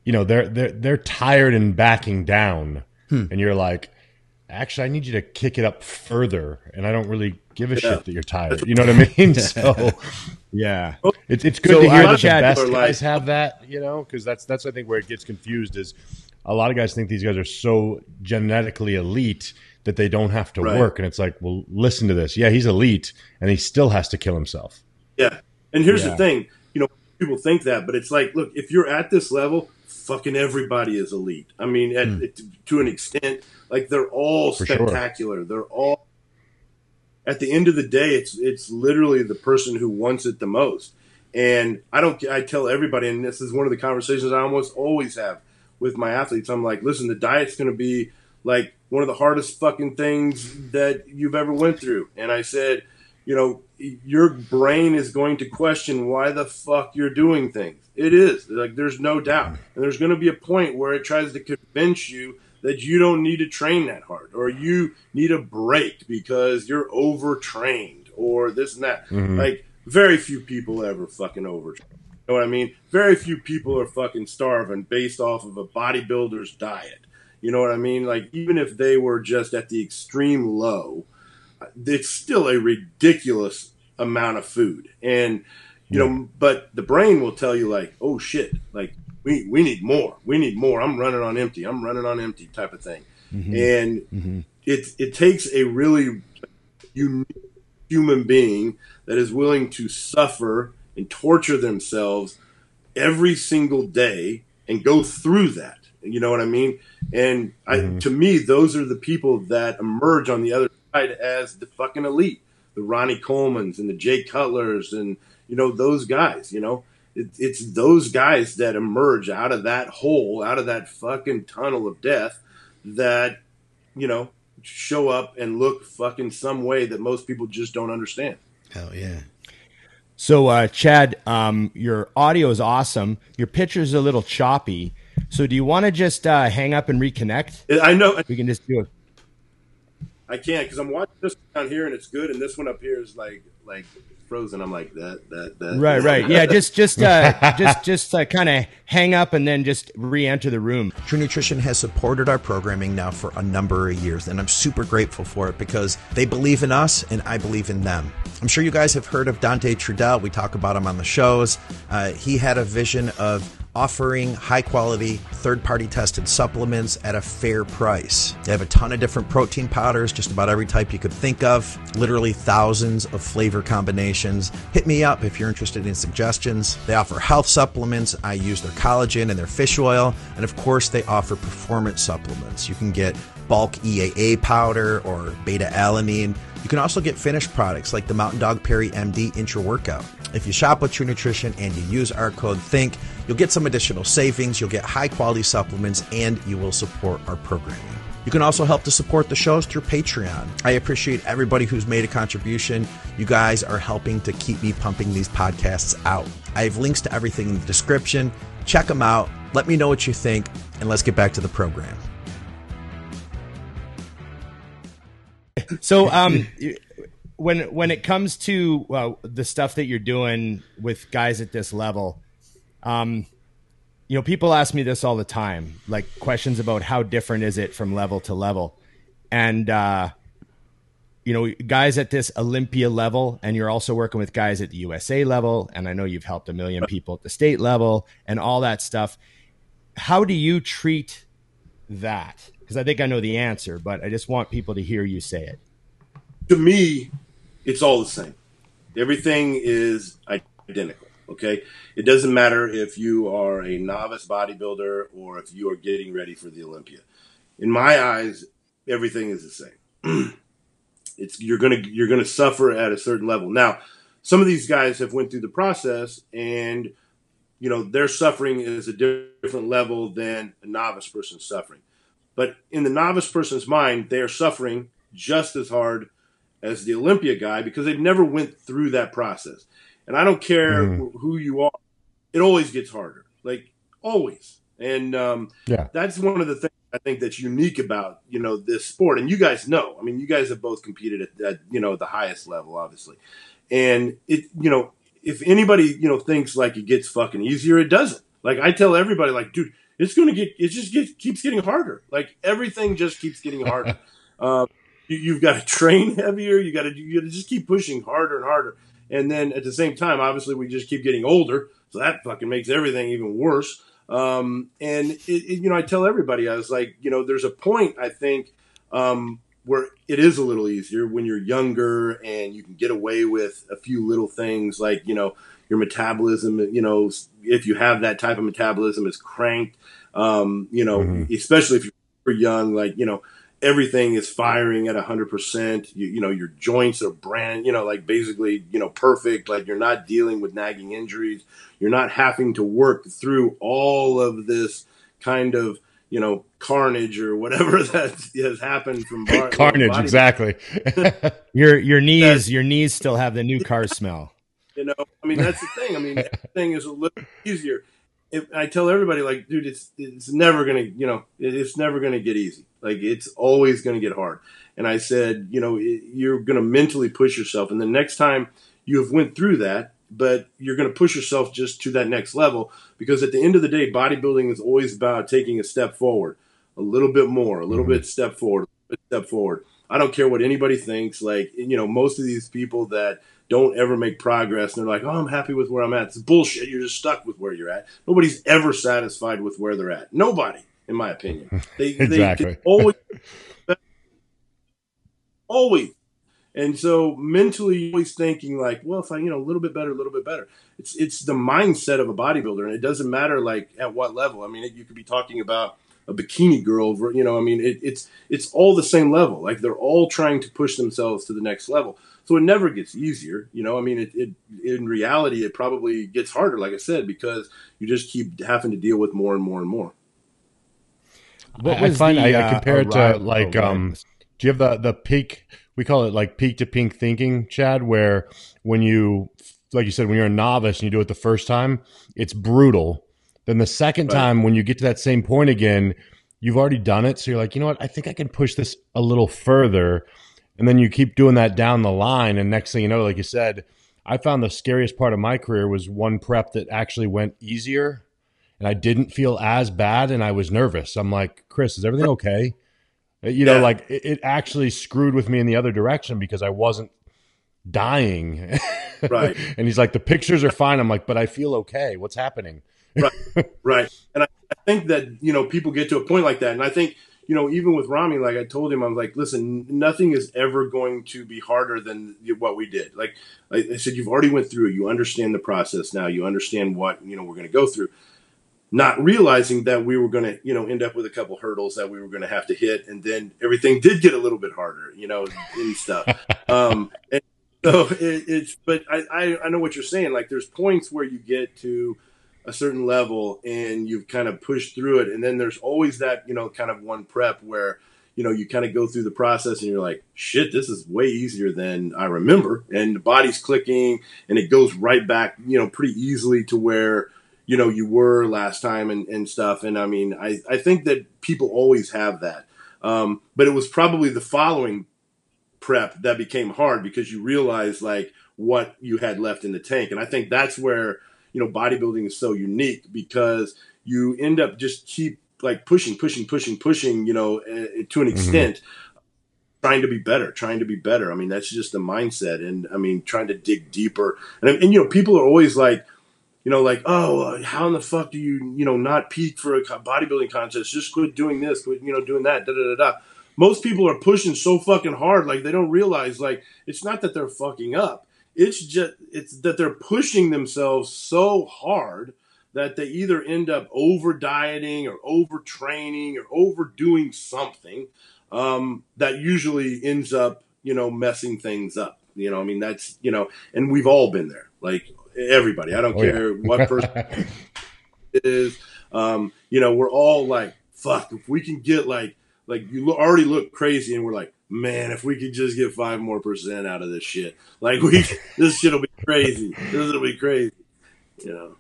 S3: you know, they're they're they're tired and backing down, hmm. and you're like, actually, I need you to kick it up further, and I don't really give a yeah. shit that you're tired. You know what I mean? So, yeah, it's it's good so to hear that the best guys like, have that. You know, because that's that's I think where it gets confused is a lot of guys think these guys are so genetically elite that they don't have to right. work, and it's like, well, listen to this. Yeah, he's elite, and he still has to kill himself.
S1: Yeah, and here's yeah. the thing. You know, people think that, but it's like, look, if you're at this level, fucking everybody is elite. I mean, at, mm. to an extent, like they're all For spectacular. Sure. They're all at the end of the day, it's it's literally the person who wants it the most. And I don't. I tell everybody, and this is one of the conversations I almost always have with my athletes. I'm like, listen, the diet's going to be like one of the hardest fucking things that you've ever went through. And I said, you know, your brain is going to question why the fuck you're doing things. It is like there's no doubt, and there's going to be a point where it tries to convince you that you don't need to train that hard or you need a break because you're overtrained or this and that. Mm-hmm. Like very few people ever fucking overtrain. You know what I mean? Very few people are fucking starving based off of a bodybuilder's diet. You know what I mean? Like even if they were just at the extreme low, it's still a ridiculous amount of food. And you know, but the brain will tell you like, oh shit, like we we need more. We need more. I'm running on empty. I'm running on empty type of thing. Mm-hmm. And mm-hmm. it it takes a really unique human being that is willing to suffer and torture themselves every single day and go through that. You know what I mean? And mm-hmm. I, to me, those are the people that emerge on the other side as the fucking elite. The Ronnie Colemans and the Jay Cutlers and you know those guys. You know, it, it's those guys that emerge out of that hole, out of that fucking tunnel of death, that you know show up and look fucking some way that most people just don't understand.
S4: Hell yeah.
S2: So, uh, Chad, um, your audio is awesome. Your picture's a little choppy. So, do you want to just uh, hang up and reconnect?
S1: I know
S2: we can just do it.
S1: I can't because I'm watching this down here and it's good, and this one up here is like like frozen. I'm like that, that, that.
S2: Right, right. Yeah, just, just, uh, just, just uh, kind of hang up and then just re-enter the room.
S4: True Nutrition has supported our programming now for a number of years, and I'm super grateful for it because they believe in us and I believe in them. I'm sure you guys have heard of Dante Trudel. We talk about him on the shows. Uh, he had a vision of offering high quality, third party tested supplements at a fair price. They have a ton of different protein powders, just about every type you could think of, literally thousands of flavor combinations. Hit me up if you're interested in suggestions. They offer health supplements. I use their collagen and their fish oil. And of course, they offer performance supplements. You can get bulk EAA powder or beta alanine. You can also get finished products like the Mountain Dog Peri MD Intra Workout. If you shop with True Nutrition and you use our code THINK, you'll get some additional savings, you'll get high quality supplements, and you will support our programming. You can also help to support the shows through Patreon. I appreciate everybody who's made a contribution. You guys are helping to keep me pumping these podcasts out. I have links to everything in the description. Check them out. Let me know what you think, and let's get back to the program.
S2: So, um, when when it comes to uh, the stuff that you're doing with guys at this level, um, you know, people ask me this all the time, like questions about how different is it from level to level, and uh, you know, guys at this Olympia level, and you're also working with guys at the USA level, and I know you've helped a million people at the state level and all that stuff. How do you treat that? Because I think I know the answer, but I just want people to hear you say it.
S1: To me, it's all the same. Everything is identical. Okay, it doesn't matter if you are a novice bodybuilder or if you are getting ready for the Olympia. In my eyes, everything is the same. it's you're gonna you're gonna suffer at a certain level. Now, some of these guys have went through the process and you know their suffering is a different level than a novice person's suffering. But in the novice person's mind, they are suffering just as hard as the Olympia guy because they've never went through that process. And I don't care mm. who you are, it always gets harder, like always. And um, yeah, that's one of the things I think that's unique about you know this sport. And you guys know, I mean, you guys have both competed at, at you know the highest level, obviously. And it, you know, if anybody you know thinks like it gets fucking easier, it doesn't. Like I tell everybody, like, dude, it's going to get, it just gets, keeps getting harder. Like everything just keeps getting harder. uh, you, have got to train heavier. You got to you got to just keep pushing harder and harder. And then at the same time, obviously, we just keep getting older, so that fucking makes everything even worse. Um, and it, it, you know, I tell everybody, I was like, you know, there's a point I think um, where it is a little easier when you're younger and you can get away with a few little things like you know your metabolism. You know, if you have that type of metabolism, is cranked. Um, you know, mm-hmm. especially if you're young, like you know everything is firing at 100%. You, you know, your joints are brand, you know, like basically, you know, perfect. Like you're not dealing with nagging injuries. You're not having to work through all of this kind of, you know, carnage or whatever that has happened from bar-
S3: carnage. Exactly.
S2: your, your knees, your knees still have the new car smell.
S1: You know, I mean, that's the thing. I mean, thing is a little easier if, I tell everybody like, dude, it's it's never gonna, you know, it's never gonna get easy. Like it's always gonna get hard. And I said, you know, you're gonna mentally push yourself, and the next time you have went through that, but you're gonna push yourself just to that next level because at the end of the day, bodybuilding is always about taking a step forward, a little bit more, a little mm-hmm. bit step forward, a step forward. I don't care what anybody thinks. Like, you know, most of these people that don't ever make progress. And they're like, oh, I'm happy with where I'm at. It's bullshit. You're just stuck with where you're at. Nobody's ever satisfied with where they're at. Nobody, in my opinion. They, exactly. they always, always. And so mentally, always thinking like, well, if I, you know, a little bit better, a little bit better. It's it's the mindset of a bodybuilder, and it doesn't matter like at what level. I mean, you could be talking about a bikini girl, you know. I mean, it, it's it's all the same level. Like they're all trying to push themselves to the next level. So it never gets easier, you know. I mean, it, it in reality it probably gets harder, like I said, because you just keep having to deal with more and more and more.
S3: What I find the, I, I, uh, compare it to like, um, do you have the the peak? We call it like peak to pink thinking, Chad, where when you, like you said, when you're a novice and you do it the first time, it's brutal. Then the second right. time, when you get to that same point again, you've already done it. So you're like, you know what? I think I can push this a little further and then you keep doing that down the line. And next thing you know, like you said, I found the scariest part of my career was one prep that actually went easier and I didn't feel as bad and I was nervous. I'm like, Chris, is everything okay? Uh, you know, yeah. like it, it, actually screwed with me in the other direction because I wasn't dying.
S1: Right.
S3: and he's like, the pictures are fine. I'm like, but I feel okay. What's happening?
S1: right, right. And I, I think that you know people get to a point like that, and I think you know, even with Ramy, like I told him, I'm like, listen, nothing is ever going to be harder than what we did. Like, like I said, you've already went through it. You understand the process now. You understand what you know we're going to go through. Not realizing that we were going to, you know, end up with a couple hurdles that we were going to have to hit, and then everything did get a little bit harder, you know, and stuff. um, and so it, it's, but I, I, I know what you're saying. Like, there's points where you get to a certain level and you've kind of pushed through it and then there's always that you know kind of one prep where you know you kind of go through the process and you're like shit this is way easier than i remember and the body's clicking and it goes right back you know pretty easily to where you know you were last time and, and stuff and i mean I, I think that people always have that um, but it was probably the following prep that became hard because you realize like what you had left in the tank and i think that's where you know, bodybuilding is so unique because you end up just keep like pushing, pushing, pushing, pushing, you know, uh, to an mm-hmm. extent, mm-hmm. trying to be better, trying to be better. I mean, that's just the mindset. And I mean, trying to dig deeper. And, and you know, people are always like, you know, like, oh, uh, how in the fuck do you, you know, not peak for a bodybuilding contest? Just quit doing this, quit, you know, doing that, da da da da. Most people are pushing so fucking hard, like they don't realize, like, it's not that they're fucking up it's just it's that they're pushing themselves so hard that they either end up over dieting or overtraining or overdoing something um, that usually ends up you know messing things up. You know, I mean that's you know, and we've all been there. Like everybody, I don't oh, care yeah. what person is. Um, you know, we're all like, fuck, if we can get like like you already look crazy, and we're like, man, if we could just get five more percent out of this shit, like we, this shit'll be crazy. This will be crazy, you know.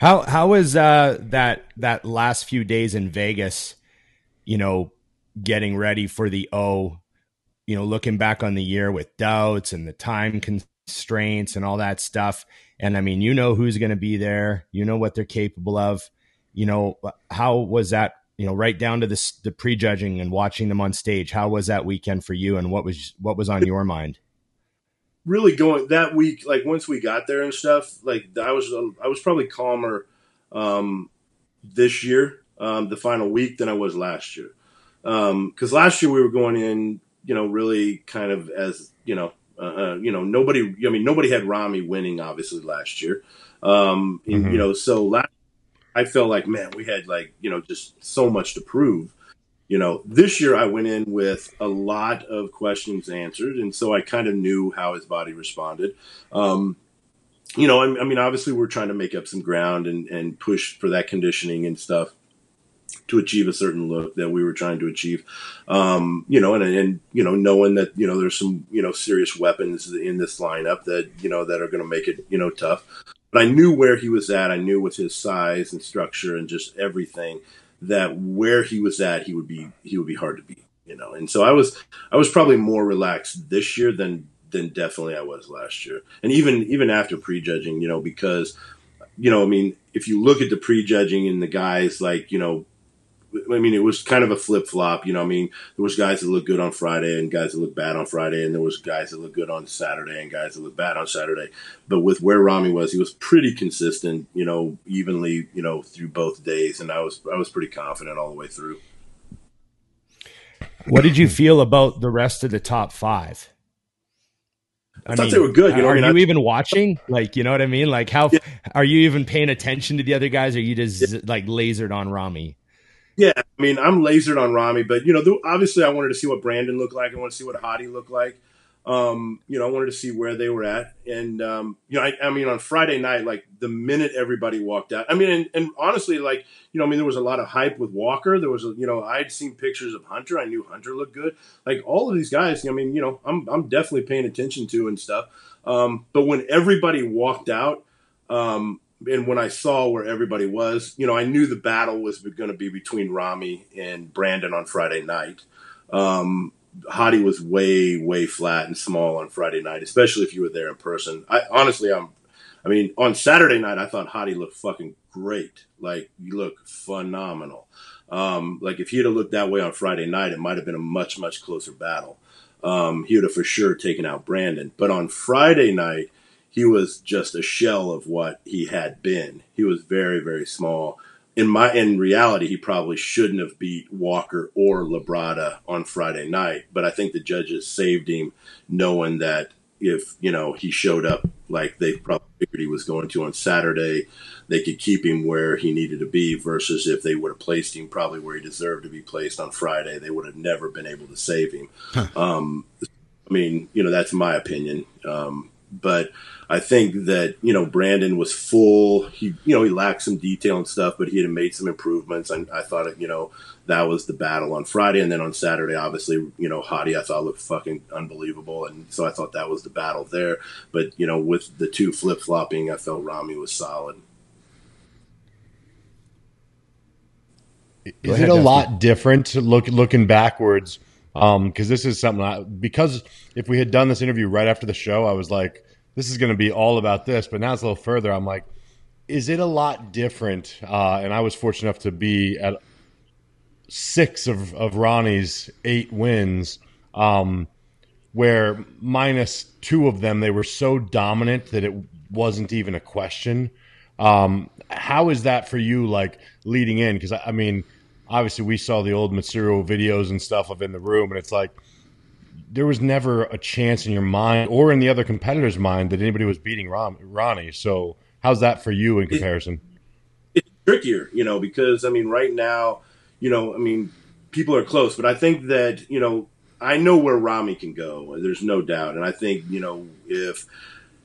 S2: How how was uh, that that last few days in Vegas? You know, getting ready for the O. You know, looking back on the year with doubts and the time constraints and all that stuff. And I mean, you know who's going to be there. You know what they're capable of. You know, how was that you know, right down to the the prejudging and watching them on stage. How was that weekend for you, and what was what was on your mind?
S1: Really going that week, like once we got there and stuff, like I was I was probably calmer um, this year, um, the final week, than I was last year. Because um, last year we were going in, you know, really kind of as you know, uh, you know, nobody. I mean, nobody had Ramy winning obviously last year. Um, and, mm-hmm. You know, so last I felt like, man, we had like, you know, just so much to prove. You know, this year I went in with a lot of questions answered, and so I kind of knew how his body responded. Um, you know, I, I mean, obviously we're trying to make up some ground and, and push for that conditioning and stuff to achieve a certain look that we were trying to achieve. Um, you know, and, and, you know, knowing that, you know, there's some, you know, serious weapons in this lineup that, you know, that are going to make it, you know, tough but I knew where he was at. I knew with his size and structure and just everything that where he was at, he would be he would be hard to beat. You know, and so I was I was probably more relaxed this year than than definitely I was last year, and even even after prejudging, you know, because you know, I mean, if you look at the prejudging and the guys like you know I mean, it was kind of a flip flop. You know, I mean, there was guys that looked good on Friday and guys that looked bad on Friday, and there was guys that looked good on Saturday and guys that looked bad on Saturday. But with where Ramy was, he was pretty consistent. You know, evenly. You know, through both days, and I was I was pretty confident all the way through.
S2: What did you feel about the rest of the top five?
S1: I, I thought mean, they were good. You know,
S2: are you even watching? Like, you know what I mean? Like, how yeah. are you even paying attention to the other guys? Or are you just yeah. like lasered on Ramy?
S1: Yeah, I mean, I'm lasered on Ramy, but you know, obviously, I wanted to see what Brandon looked like. I want to see what Hadi looked like. Um, you know, I wanted to see where they were at, and um, you know, I, I, mean, on Friday night, like the minute everybody walked out, I mean, and, and, honestly, like you know, I mean, there was a lot of hype with Walker. There was, you know, I'd seen pictures of Hunter. I knew Hunter looked good. Like all of these guys, I mean, you know, I'm I'm definitely paying attention to and stuff. Um, but when everybody walked out, um, and when I saw where everybody was, you know, I knew the battle was going to be between Ramy and Brandon on Friday night. Um, Hadi was way, way flat and small on Friday night, especially if you were there in person. I honestly, I'm, I mean, on Saturday night, I thought Hadi looked fucking great. Like, you look phenomenal. Um, like, if he'd have looked that way on Friday night, it might have been a much, much closer battle. Um, he would have for sure taken out Brandon. But on Friday night, he was just a shell of what he had been. He was very, very small. In my in reality, he probably shouldn't have beat Walker or Labrada on Friday night, but I think the judges saved him, knowing that if you know he showed up like they probably figured he was going to on Saturday, they could keep him where he needed to be. Versus if they would have placed him probably where he deserved to be placed on Friday, they would have never been able to save him. Huh. Um, I mean, you know, that's my opinion. Um, but I think that you know Brandon was full. He you know he lacked some detail and stuff, but he had made some improvements. And I thought you know that was the battle on Friday, and then on Saturday, obviously you know Hadi I thought looked fucking unbelievable, and so I thought that was the battle there. But you know with the two flip flopping, I felt Ramy was solid.
S3: Is it a lot different look looking backwards? Because um, this is something I, because if we had done this interview right after the show, I was like, this is going to be all about this. But now it's a little further. I'm like, is it a lot different? Uh, and I was fortunate enough to be at six of, of Ronnie's eight wins, um, where minus two of them, they were so dominant that it wasn't even a question. Um, how is that for you, like leading in? Because I mean, obviously we saw the old Matsuro videos and stuff of in the room, and it's like there was never a chance in your mind or in the other competitor's mind that anybody was beating Ron, Ronnie. So how's that for you in comparison?
S1: It, it's trickier, you know, because I mean, right now, you know, I mean, people are close, but I think that you know, I know where Ramy can go. There's no doubt, and I think you know if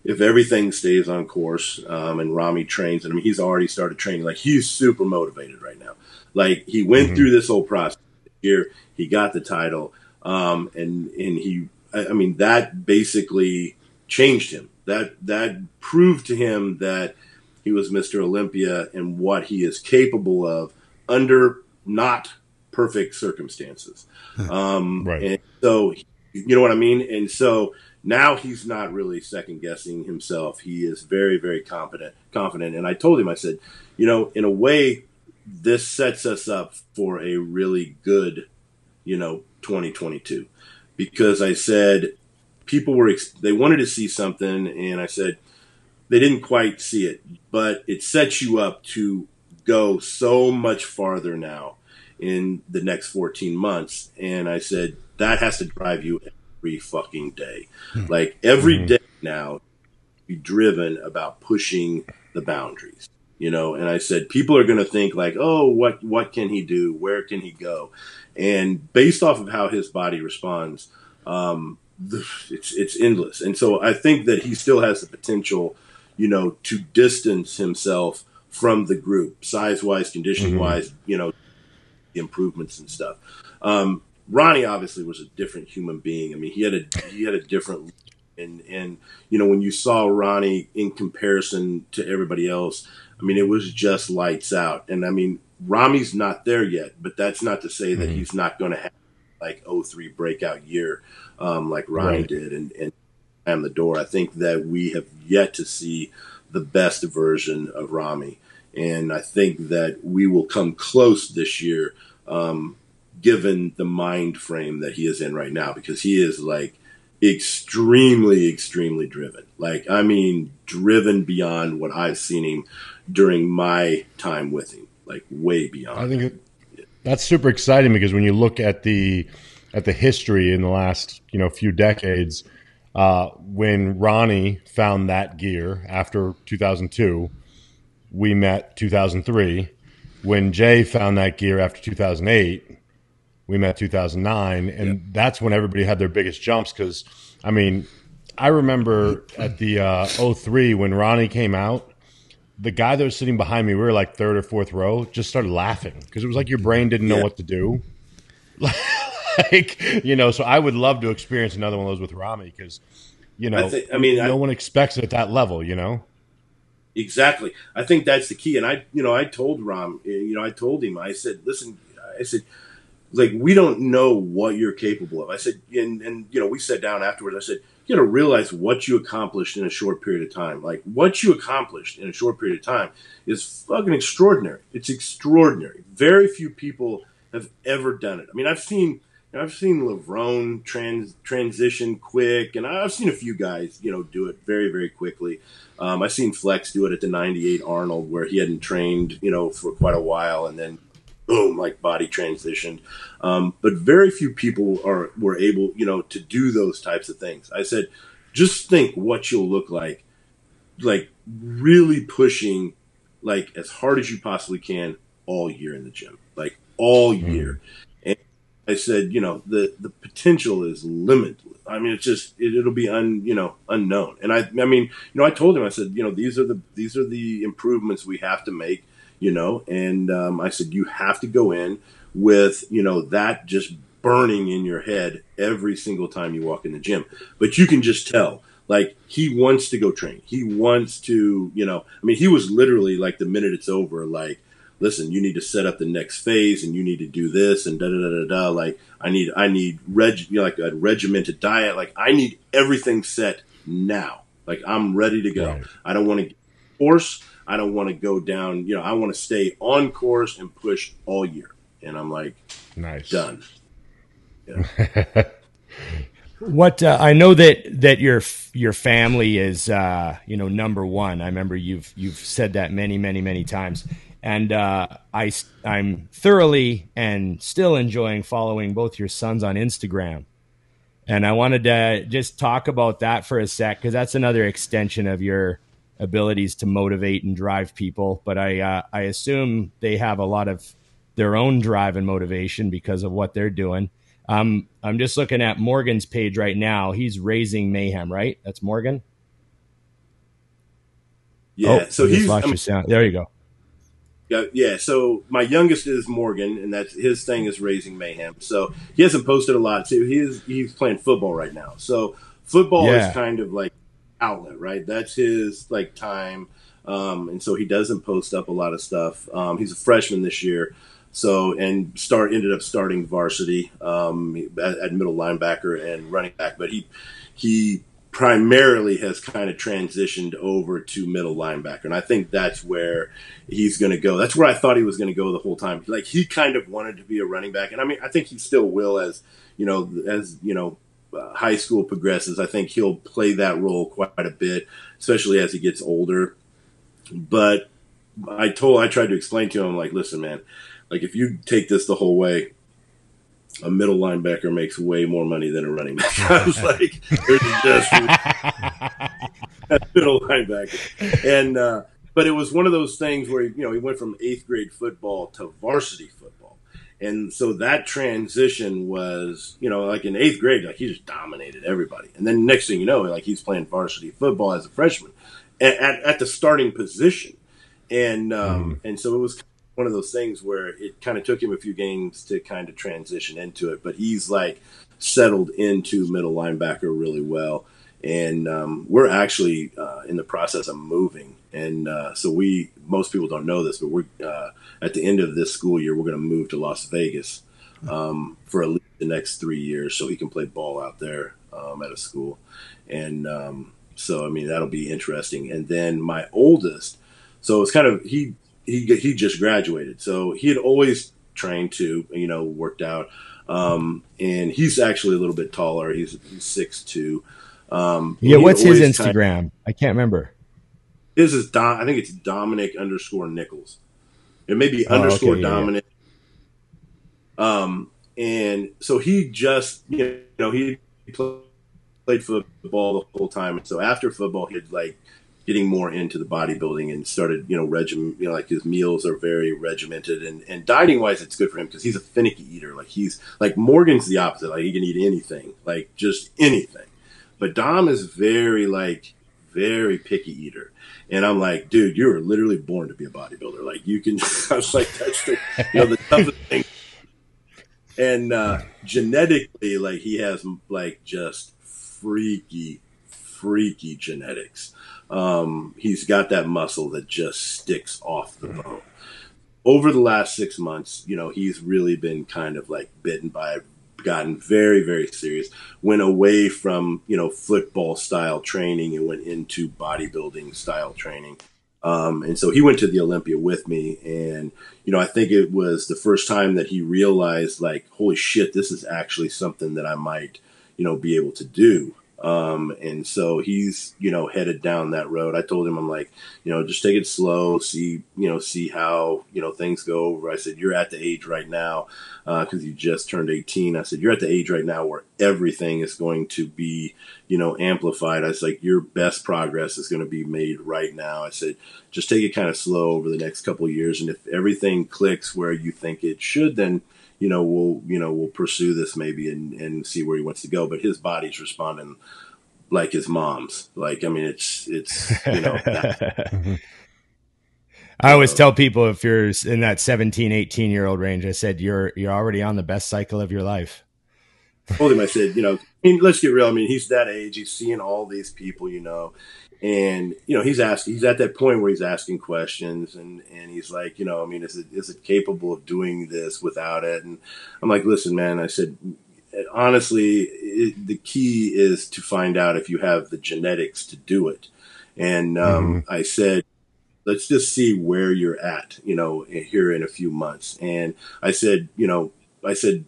S1: if everything stays on course um, and Ramy trains, and I mean, he's already started training. Like he's super motivated right now. Like he went mm-hmm. through this whole process here. He got the title, um, and and he, I mean, that basically changed him. That that proved to him that he was Mr. Olympia and what he is capable of under not perfect circumstances. Um, right. And so, you know what I mean. And so now he's not really second guessing himself. He is very, very confident. Confident. And I told him, I said, you know, in a way, this sets us up for a really good, you know, 2022 because I said people were they wanted to see something and I said they didn't quite see it, but it sets you up to go so much farther now in the next 14 months and I said that has to drive you every fucking day. Hmm. Like every mm-hmm. day now be driven about pushing the boundaries you know and i said people are going to think like oh what what can he do? Where can he go? And based off of how his body responds um, it's it's endless. And so i think that he still has the potential you know to distance himself from the group size wise conditioning mm-hmm. wise you know improvements and stuff. Um, ronnie obviously was a different human being. I mean he had a he had a different and and you know when you saw ronnie in comparison to everybody else I mean, it was just lights out. And I mean, Ramy's not there yet, but that's not to say that mm-hmm. he's not going to have like 03 breakout year um, like Ronnie right. did and, and slam the door. I think that we have yet to see the best version of Ramy. And I think that we will come close this year, um, given the mind frame that he is in right now, because he is like extremely, extremely driven. Like, I mean, driven beyond what I've seen him during my time with him, like way beyond.
S3: I think it, that's super exciting because when you look at the at the history in the last you know few decades, uh, when Ronnie found that gear after 2002, we met 2003. When Jay found that gear after 2008, we met 2009, and yep. that's when everybody had their biggest jumps. Because I mean, I remember at the uh, 03 when Ronnie came out the guy that was sitting behind me, we were like third or fourth row, just started laughing because it was like your brain didn't know yeah. what to do. like, you know, so I would love to experience another one of those with Ramy because, you know, I, think, I mean, no I, one expects it at that level, you know?
S1: Exactly. I think that's the key. And I, you know, I told Ram, eh, you know, I told him, I said, listen, I said, like, we don't know what you're capable of. I said, and, and you know, we sat down afterwards. I said, you got to realize what you accomplished in a short period of time. Like what you accomplished in a short period of time is fucking extraordinary. It's extraordinary. Very few people have ever done it. I mean, I've seen I've seen Levrone trans transition quick, and I've seen a few guys, you know, do it very, very quickly. Um, I've seen Flex do it at the 98 Arnold, where he hadn't trained, you know, for quite a while, and then boom, like body transitioned. Um, but very few people are were able, you know, to do those types of things. I said, just think what you'll look like, like really pushing, like as hard as you possibly can all year in the gym, like all hmm. year. Mm. I said, you know, the the potential is limitless. I mean, it's just it, will be un you know unknown. And I I mean, you know, I told him I said, you know, these are the these are the improvements we have to make, you know, and um, I said you have to go in with you know that just burning in your head every single time you walk in the gym. But you can just tell like he wants to go train. He wants to, you know, I mean, he was literally like the minute it's over, like listen, you need to set up the next phase and you need to do this and da da da da da. Like I need, I need reg, you know, like a regimented diet. Like I need everything set now. Like I'm ready to go. Right. I don't want to course. I don't want to go down. You know, I want to stay on course and push all year. And I'm like,
S3: nice,
S1: done.
S2: Yeah. what uh, I know that that your your family is uh, you know number one. I remember you've you've said that many many many times and uh, I I'm thoroughly and still enjoying following both your sons on Instagram. And I wanted to just talk about that for a sec because that's another extension of your abilities to motivate and drive people. But I uh, I assume they have a lot of their own drive and motivation because of what they're doing. Um, I'm just looking at Morgan's page right now. He's raising mayhem, right? That's Morgan.
S1: Yeah. Oh, so he's
S2: I mean, there. You go.
S1: Yeah, yeah. So my youngest is Morgan, and that's his thing is raising mayhem. So he hasn't posted a lot. too. he's he's playing football right now. So football yeah. is kind of like outlet, right? That's his like time, um, and so he doesn't post up a lot of stuff. Um, he's a freshman this year, so and start ended up starting varsity um, at, at middle linebacker and running back, but he he primarily has kind of transitioned over to middle linebacker. And I think that's where he's going to go. That's where I thought he was going to go the whole time. Like he kind of wanted to be a running back. And I mean, I think he still will as, you know, as, you know, high school progresses. I think he'll play that role quite a bit, especially as he gets older. But I told, I tried to explain to him, like, listen, man, like if you take this the whole way, a middle linebacker makes way more money than a running back. I was like, there's a just middle linebacker. And, uh, but it was one of those things where, you know, he went from eighth grade football to varsity football. And so that transition was, you know, like in eighth grade, like he just dominated everybody. And then next thing you know, like he's playing varsity football as a freshman at, at, at the starting position. And, um, mm. and so it was one of those things where it kind of took him a few games to kind of transition into it, but he's like settled into middle linebacker really well. And um, we're actually uh, in the process of moving, and uh, so we most people don't know this, but we're uh, at the end of this school year we're going to move to Las Vegas um, for at least the next three years, so he can play ball out there um, at a school, and um, so I mean that'll be interesting. And then my oldest, so it's kind of he he he just graduated, so he had always trained to you know worked out, um, and he's actually a little bit taller. He's, he's six two. Um,
S2: yeah, what's his Instagram? Kind of, I can't remember.
S1: His is Dom, I think it's Dominic underscore Nicholls. It may be oh, underscore okay, Dominic. Yeah. Um, and so he just you know he played football the whole time. And So after football, he'd like getting more into the bodybuilding and started, you know, regiment, you know, like his meals are very regimented and, and dieting wise, it's good for him because he's a finicky eater. Like he's like Morgan's the opposite. Like he can eat anything, like just anything. But Dom is very like, very picky eater. And I'm like, dude, you were literally born to be a bodybuilder. Like you can, I was like, that's the, you know, the toughest thing. And uh, genetically, like he has like just freaky, freaky genetics. Um, he's got that muscle that just sticks off the bone. Over the last six months, you know, he's really been kind of like bitten by, gotten very, very serious. Went away from you know football style training and went into bodybuilding style training. Um, and so he went to the Olympia with me. And, you know, I think it was the first time that he realized, like, holy shit, this is actually something that I might, you know, be able to do. Um, and so he's, you know, headed down that road. I told him, I'm like, you know, just take it slow, see, you know, see how, you know, things go. I said, you're at the age right now, uh, cause you just turned 18. I said, you're at the age right now where everything is going to be, you know, amplified. I was like, your best progress is going to be made right now. I said, just take it kind of slow over the next couple years. And if everything clicks where you think it should, then, you know, we'll, you know, we'll pursue this maybe and, and see where he wants to go. But his body's responding like his mom's. Like, I mean, it's, it's, you know,
S2: I always tell people if you're in that 17, 18 year old range, I said, you're, you're already on the best cycle of your life.
S1: I told him, I said, you know, I mean, let's get real. I mean, he's that age. He's seeing all these people, you know, and you know he's asking he's at that point where he's asking questions and and he's like you know i mean is it is it capable of doing this without it? And i'm like listen man i said honestly it, the key is to find out if you have the genetics to do it. And um, mm-hmm. i said let's just see where you're at you know here in a few months. And i said you know i said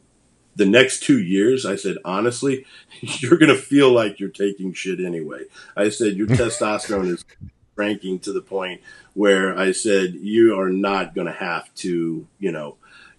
S1: the next two years, I said, honestly, you're going to feel like you're taking shit anyway. I said, your testosterone is ranking to the point where I said, you are not going to have to, you know,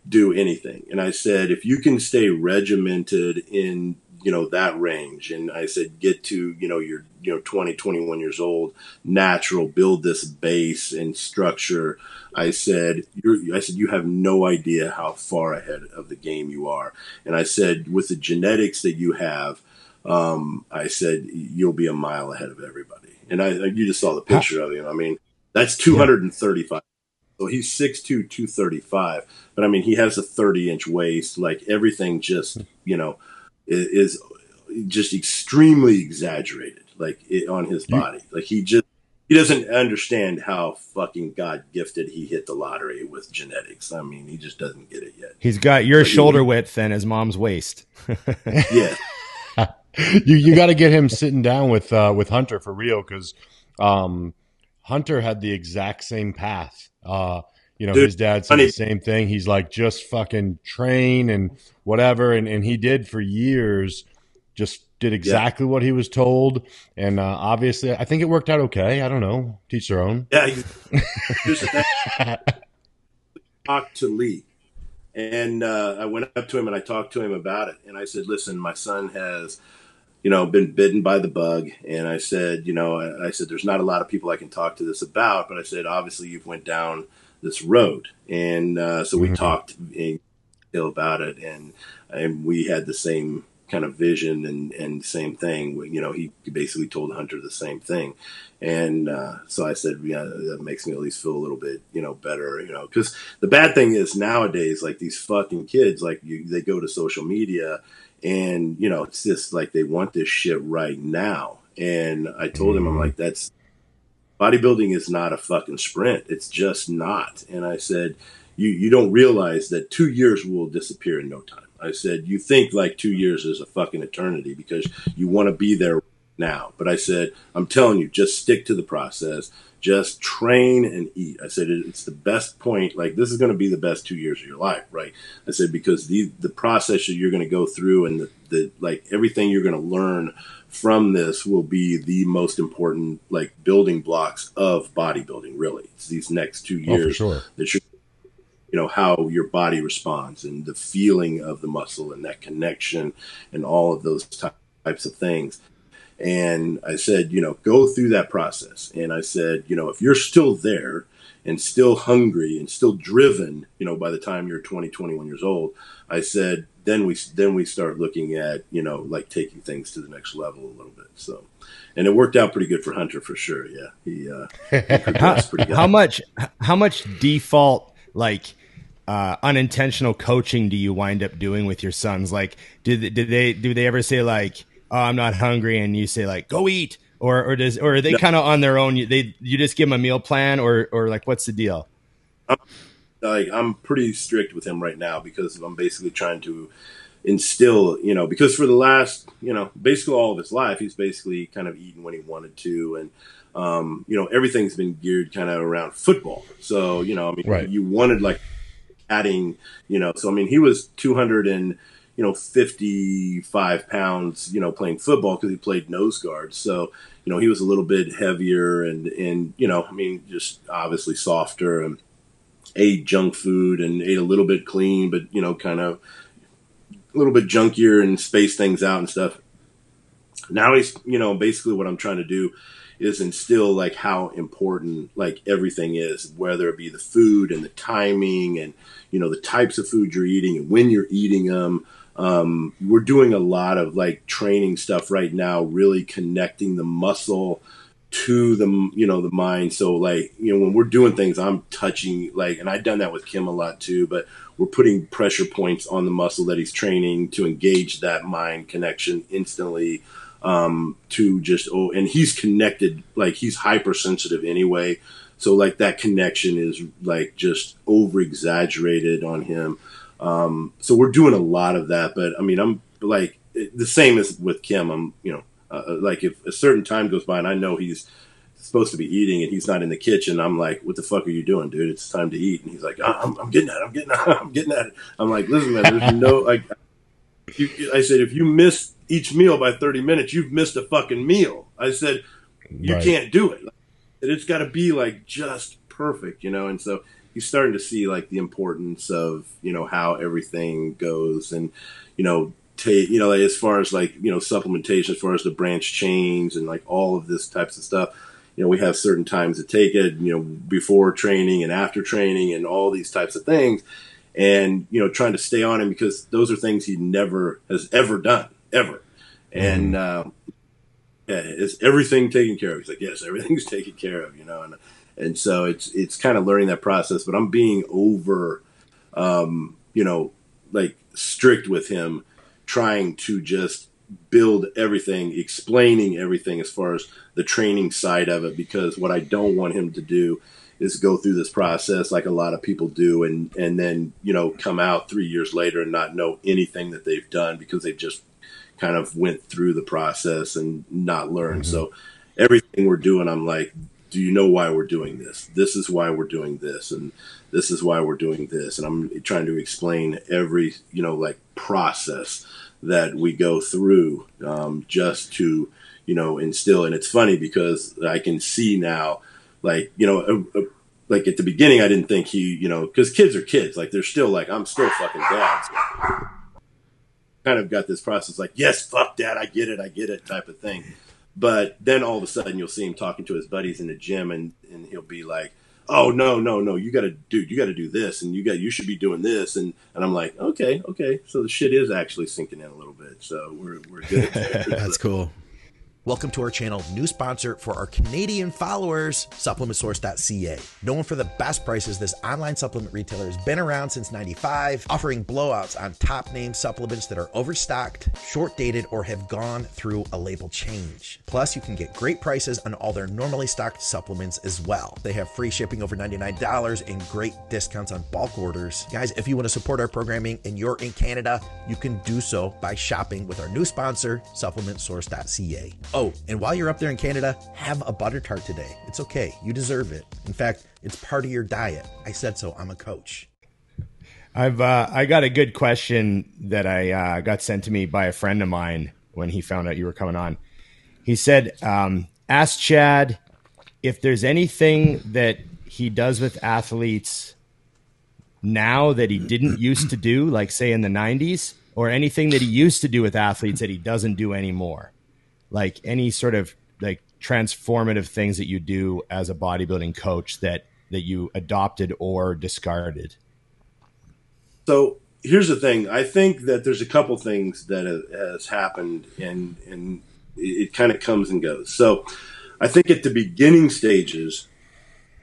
S1: do anything. And I said, if you can stay regimented in you know that range. And i said get to you know you're you know 20 21 years old natural build this base and structure. I said you're i said you have no idea how far ahead of the game you are. And i said with the genetics that you have um, i said you'll be a mile ahead of everybody. And i you just saw the picture of him. I mean that's 235 so he's 6'2", 235. But I mean, he has a 30 inch waist. Like everything just, you know, is just extremely exaggerated, like it, on his body. Like he just he doesn't understand how fucking God gifted he hit the lottery with genetics. I mean, he just doesn't get it yet.
S2: He's got your but shoulder he, width and his mom's waist.
S1: yeah.
S3: you you got to get him sitting down with uh, with Hunter for real because um, Hunter had the exact same path. Uh, you know, Dude, his dad said funny. the same thing. He's like, just fucking train and whatever. And, and he did for years, just did exactly yeah. what he was told. And uh, obviously, I think it worked out okay. I don't know. Teach their own.
S1: Yeah. talked to Lee. And uh, I went up to him and I talked to him about it. And I said, listen, my son has you know, been bitten by the bug. And I said, you know, I said, there's not a lot of people I can talk to this about, but I said, obviously you've went down this road. And uh, so we mm-hmm. talked about it, and and we had the same kind of vision and and same thing. You know, he basically told Hunter the same thing, and uh, so I said, yeah, that makes me at least feel a little bit, you know, better. You know, because the bad thing is nowadays, like these fucking kids, like you, they go to social media, and you know, it's just like they want this shit right now. And I told him, I'm mm-hmm. like, that's bodybuilding is not a fucking sprint. It's just not. And I said, you, you don't realize that two years will disappear in no time. I said, you think like two years is a fucking eternity because you want to be there now. But I said, I'm telling you, just stick to the process. Just train and eat. I said, it's the best point. Like this is going to be the best two years of your life, right? I said, because the, the process that you're going to go through and the, the, like everything you're going to learn from this will be the most important like building blocks of bodybuilding really. It's these next two oh, years oh, sure. that you you know how your body responds and the feeling of the muscle and that connection and all of those types of things. And i said you know go through that process. And i said you know if you're still there and still hungry and still driven you know by the time you're 20 21 years old i said then we then we start looking at you know like taking things to the next level a little bit. So, and it worked out pretty good for Hunter for sure. Yeah, he, uh,
S2: he how, how much how much default like uh, unintentional coaching do you wind up doing with your sons? Like, did did they do they ever say like, "Oh, I'm not hungry," and you say like, "Go eat," or or does or are they no. kind of on their own? You, they you just give them a meal plan, or or like what's the deal?
S1: Um, like I'm pretty strict with him right now because I'm basically trying to instill, you know, because for the last, you know, basically all of his life, he's basically kind of eaten when he wanted to. And, um, you know, everything's been geared kind of around football. So, you know, I mean,
S3: Right.
S1: you wanted like adding, you know, so I mean, he was 200 and, you know, 55 pounds, you know, playing football because he played nose guard. So, you know, he was a little bit heavier and, and, you know, I mean, just obviously softer and ate junk food and ate a little bit clean, but, you know, kind of a little bit junkier and space things out and stuff. Now he's, you know, basically what I'm trying to do is instill like how important like everything is, whether it be the food and the timing and you know the types of food you're eating and when you're eating them. We're doing a lot of like training stuff right now, really connecting the muscle to the you know the mind. So like you know when we're doing things, I'm touching like, and I've done that with Kim a lot too. But we're putting pressure points on the muscle that he's training to engage that mind connection instantly um, to just oh, and he's connected like he's hypersensitive anyway. So like that connection is like just over exaggerated on him. Um, so we're doing a lot of that, but I mean, I'm like the same as with Kim. I'm you know uh, like if a certain time goes by and I know he's supposed to be eating and he's not in the kitchen, I'm like, what the fuck are you doing, dude? It's time to eat. And he's like, "Ah, I'm, I'm getting at it. I'm getting at it. I'm getting at it. I'm like, listen, man, there's no like. You, I said, if you miss each meal by 30 minutes, you've missed a fucking meal. I said, you
S3: Right.
S1: can't do it. It's got to be like just perfect, you know. And so he's starting to see like the importance of you know how everything goes, and you know, take you know like, as far as like you know supplementation, as far as the branch chains and like all of this types of stuff. You know, we have certain times to take it. You know, before training and after training, and all these types of things and you know trying to stay on him because those are things he never has ever done ever and um, yeah, is everything taken care of he's like yes everything's taken care of you know and and so it's it's kind of learning that process but i'm being over um, you know like strict with him trying to just build everything explaining everything as far as the training side of it because what i don't want him to do is go through this process like a lot of people do and and then you know come out three years later and not know anything that they've done because they just kind of went through the process and not learned. So everything we're doing i'm like do you know why we're doing this? This is why we're doing this and this is why we're doing this. And i'm trying to explain every you know like process that we go through um, just to you know instill. And it's funny because i can see now like you know a, a, like at the beginning i didn't think he you know because kids are kids. Like they're still like i'm still fucking dad so kind of got this process like yes fuck dad i get it i get it type of thing but then all of a sudden you'll see him talking to his buddies in the gym and and he'll be like oh no no no you gotta dude you gotta do this and you got you should be doing this. And and i'm like okay okay. So the shit is actually sinking in a little bit. So we're we're good.
S4: That's cool. Welcome to our channel, new sponsor for our Canadian followers, supplementsource.ca. Known for the best prices, this online supplement retailer has been around since 95, offering blowouts on top name supplements that are overstocked, short dated, or have gone through a label change. Plus, you can get great prices on all their normally stocked supplements as well. They have free shipping over $99 and great discounts on bulk orders. Guys, if you want to support our programming and you're in Canada, you can do so by shopping with our new sponsor, supplementsource.ca. Oh, and while you're up there in Canada, have a butter tart today. It's okay. You deserve it. In fact, it's part of your diet. I said so. I'm a coach.
S2: I've uh, I got a good question that I uh, got sent to me by a friend of mine when he found out you were coming on. He said, um, "Ask Chad if there's anything that he does with athletes now that he didn't used to do, like say in the '90s, or anything that he used to do with athletes that he doesn't do anymore, like any sort of like transformative things that you do as a bodybuilding coach that that you adopted or discarded."
S1: So here's the thing. I think that there's a couple things that has happened, and and it, kind of comes and goes. So I think at the beginning stages,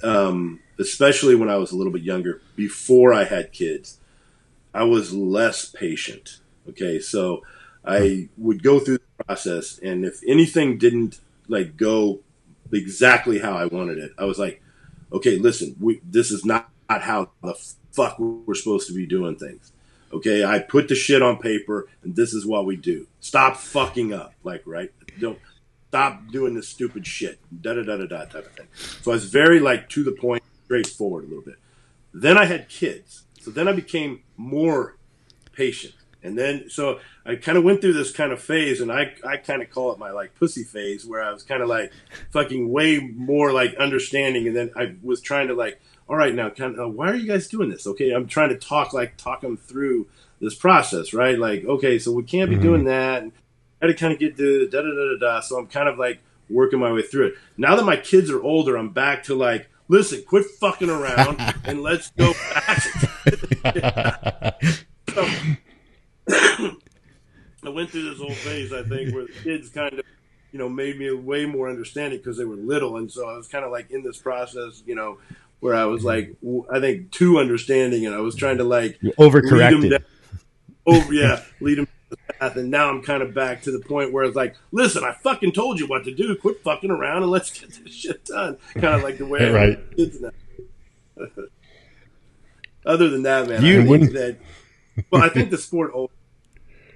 S1: um, especially when I was a little bit younger, before I had kids, I was less patient. Okay, so I would go through the process, and if anything didn't like go exactly how I wanted it, I was like, okay, listen, we, this is not, not how the fuck we're supposed to be doing things. Okay, I put the shit on paper, and this is what we do. Stop fucking up, like right? Don't stop doing this stupid shit. Da da da da da type of thing. So I was very like to the point, straightforward a little bit. Then I had kids, so then I became more patient. And then, so I kind of went through this kind of phase, and I, I kind of call it my like pussy phase, where I was kind of like fucking way more like understanding, and then I was trying to like, all right, now, kind of, uh, why are you guys doing this? Okay, I'm trying to talk like talk them through this process, right? Like, okay, so we can't be mm-hmm. doing that. And I had to kind of get to da da da da da. So I'm kind of like working my way through it. Now that my kids are older, I'm back to like, listen, quit fucking around and let's go back. so, I went through this whole phase, I think, where the kids kind of, you know, made me way more understanding because they were little, and so I was kind of like in this process, you know, where I was like, I think too understanding, and I was trying to like
S2: you overcorrected.
S1: Oh yeah, lead them the path, and now I'm kind of back to the point where it's like, listen, I fucking told you what to do. Quit fucking around and let's get this shit done. Kind of like the way right. kids now. Other than that, man, you I think that. Well, I think the sport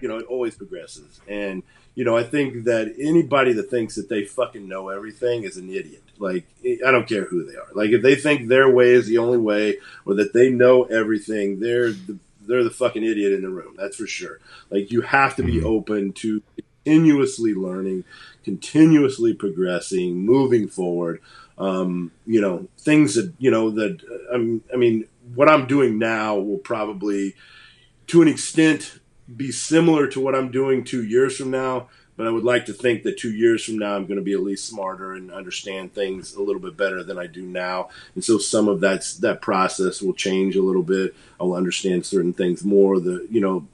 S1: you know, it always progresses. And, you know, I think that anybody that thinks that they fucking know everything is an idiot. Like, I don't care who they are. Like, if they think their way is the only way or that they know everything, they're the, they're the fucking idiot in the room. That's for sure. Like, you have to be mm-hmm. open to continuously learning, continuously progressing, moving forward. Um, you know, things that, you know, that, um, I mean, what I'm doing now will probably, to an extent, be similar to what I'm doing two years from now, but I would like to think that two years from now I'm going to be at least smarter and understand things a little bit better than I do now. And so some of that's that process will change a little bit. I'll understand certain things more. The you know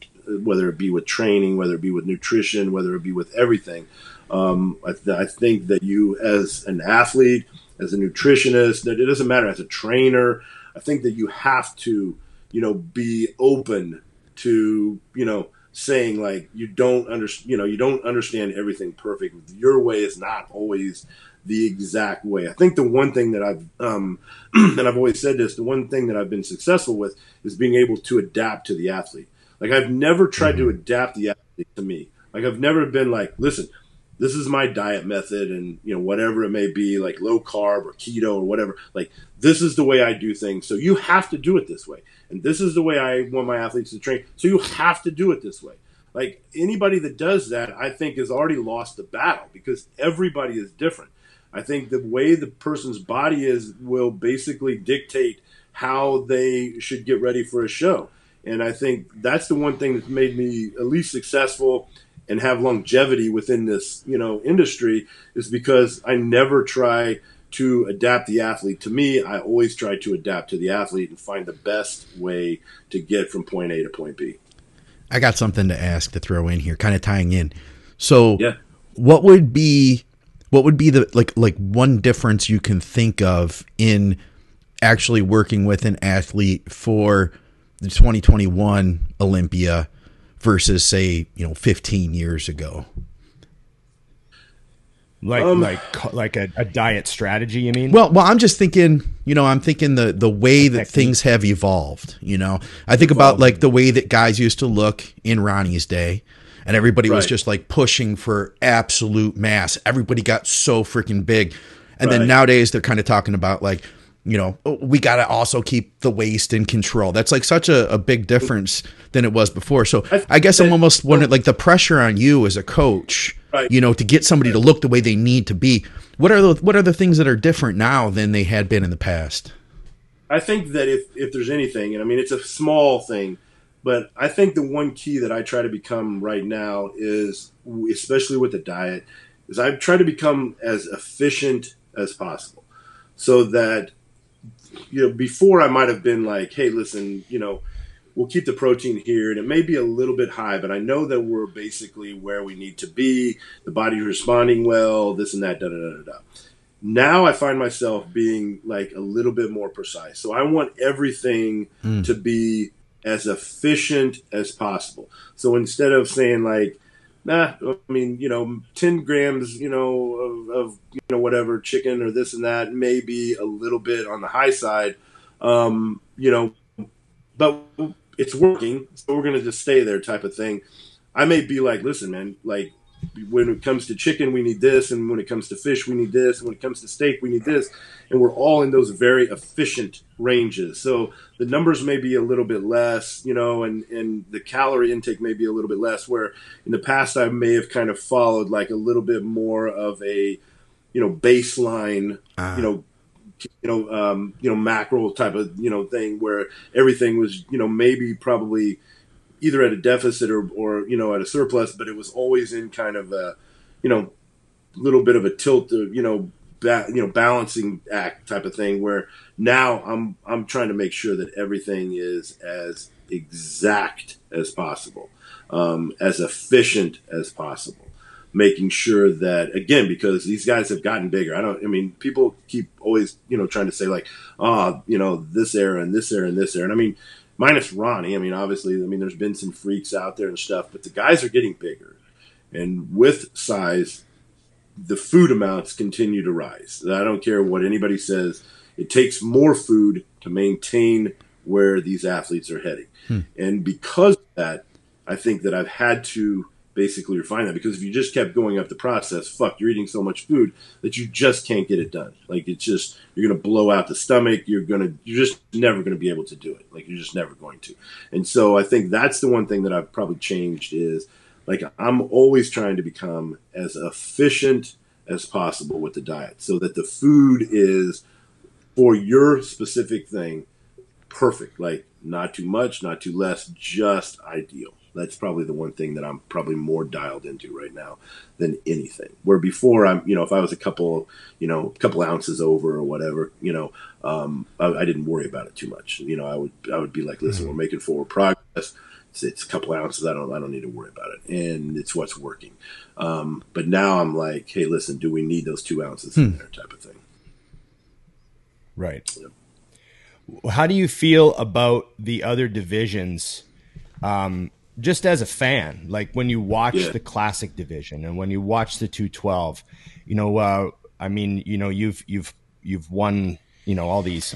S1: whether it be with training, whether it be with nutrition, whether it be with everything. Um, I, th- I think that you as an athlete, as a nutritionist, that it doesn't matter as a trainer. I think that you have to you know be open to you know saying like you don't understand you know you don't understand everything perfect. Your way is not always the exact way. I think the one thing that i've um and i've always said this the one thing that i've been successful with is being able to adapt to the athlete. Like i've never tried mm-hmm. to adapt the athlete to me. Like i've never been like listen this is my diet method and you know whatever it may be like low carb or keto or whatever like this is the way i do things. So you have to do it this way. And this is the way i want my athletes to train. So you have to do it this way. Like anybody that does that i think has already lost the battle because everybody is different. I think the way the person's body is will basically dictate how they should get ready for a show. And i think that's the one thing that's made me at least successful and have longevity within this you know industry is because I never try to adapt the athlete to me. I always try to adapt to the athlete and find the best way to get from point A to point B.
S4: I got something to ask to throw in here, kind of tying in. So, yeah. what would be what would be the like like one difference you can think of in actually working with an athlete for the 2021 Olympia versus say you know 15 years ago?
S2: Like um, like like a, a, diet strategy you mean?
S4: Well well i'm just thinking you know i'm thinking the the way that things have evolved you know? I think about like the way that guys used to look in ronnie's day and everybody right. was just like pushing for absolute mass. Everybody got so freaking big. And right. then nowadays they're kind of talking about like you know, we got to also keep the waist in control. That's like such a, a big difference than it was before. So I, I guess I'm almost wondering, like the pressure on you as a coach, right. you know, to get somebody to look the way they need to be. What are the what are the things that are different now than they had been in the past?
S1: I think that if if there's anything, and I mean it's a small thing, but I think the one key that I try to become right now is, especially with the diet, is I try to become as efficient as possible, so that you know, before I might have been like, hey, listen, you know, we'll keep the protein here, and it may be a little bit high, but I know that we're basically where we need to be. The body's responding well, this and that, da da da da. Now I find myself being like a little bit more precise. So I want everything mm. to be as efficient as possible. So instead of saying like, nah, I mean, you know, 10 grams, you know, of, of, you know, whatever chicken or this and that may be a little bit on the high side. Um, you know, but it's working, so we're gonna just stay there, type of thing. I may be like, listen, man, like when it comes to chicken, we need this, and when it comes to fish, we need this, and when it comes to steak, we need this, and we're all in those very efficient ranges. So the numbers may be a little bit less, you know, and and the calorie intake may be a little bit less. Where in the past, I may have kind of followed like a little bit more of a, you know, baseline, uh. you know. You know, um, you know, macro type of you know thing where everything was, you know, maybe probably either at a deficit or, or you know at a surplus, but it was always in kind of a you know little bit of a tilt, of, you know, ba- you know balancing act type of thing. Where now I'm I'm trying to make sure that everything is as exact as possible, um, as efficient as possible making sure that again because these guys have gotten bigger i don't i mean people keep always you know trying to say like ah oh, you know this era and this era and this era and i mean minus Ronnie. I mean, obviously, I mean, there's been some freaks out there and stuff, but the guys are getting bigger, and with size, the food amounts continue to rise. I don't care what anybody says; it takes more food to maintain where these athletes are heading, hmm. and because of that, I think that I've had to basically refine that because if you just kept going up the process, fuck, you're eating so much food that you just can't get it done. Like it's just you're gonna blow out the stomach. You're gonna you're just never gonna be able to do it. Like you're just never going to. And so I think that's the one thing that I've probably changed is like I'm always trying to become as efficient as possible with the diet so that the food is for your specific thing perfect. Like not too much, not too less, just ideal. That's probably the one thing that I'm probably more dialed into right now than anything. Where before I'm, you know, if I was a couple, you know, a couple ounces over or whatever, you know, um, I, I, didn't worry about it too much. You know, I would I would be like, listen, mm-hmm. we're making forward progress. It's, it's, a couple ounces. I don't I don't need to worry about it, and it's what's working. Um, but now I'm like, hey, listen, do we need those two ounces hmm. in there, type of thing.
S2: Right. How do you feel about the other divisions? Um, just as a fan, like when you watch yeah. the classic division and when you watch the 212, you know, uh, I mean, you know, you've you've you've won, you know, all these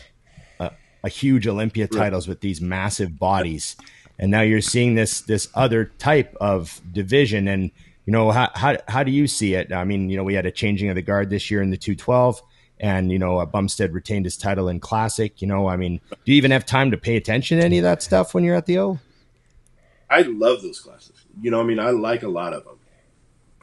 S2: uh, a huge Olympia titles right. with these massive bodies, and now you're seeing this this other type of division, and you know, how how how do you see it? I mean, you know, we had a changing of the guard this year in the 212 and you know Bumstead retained his title in classic. You know, I mean, do you even have time to pay attention to any of that stuff when you're at the O?
S1: I love those classes. You know, I mean, I like a lot of them.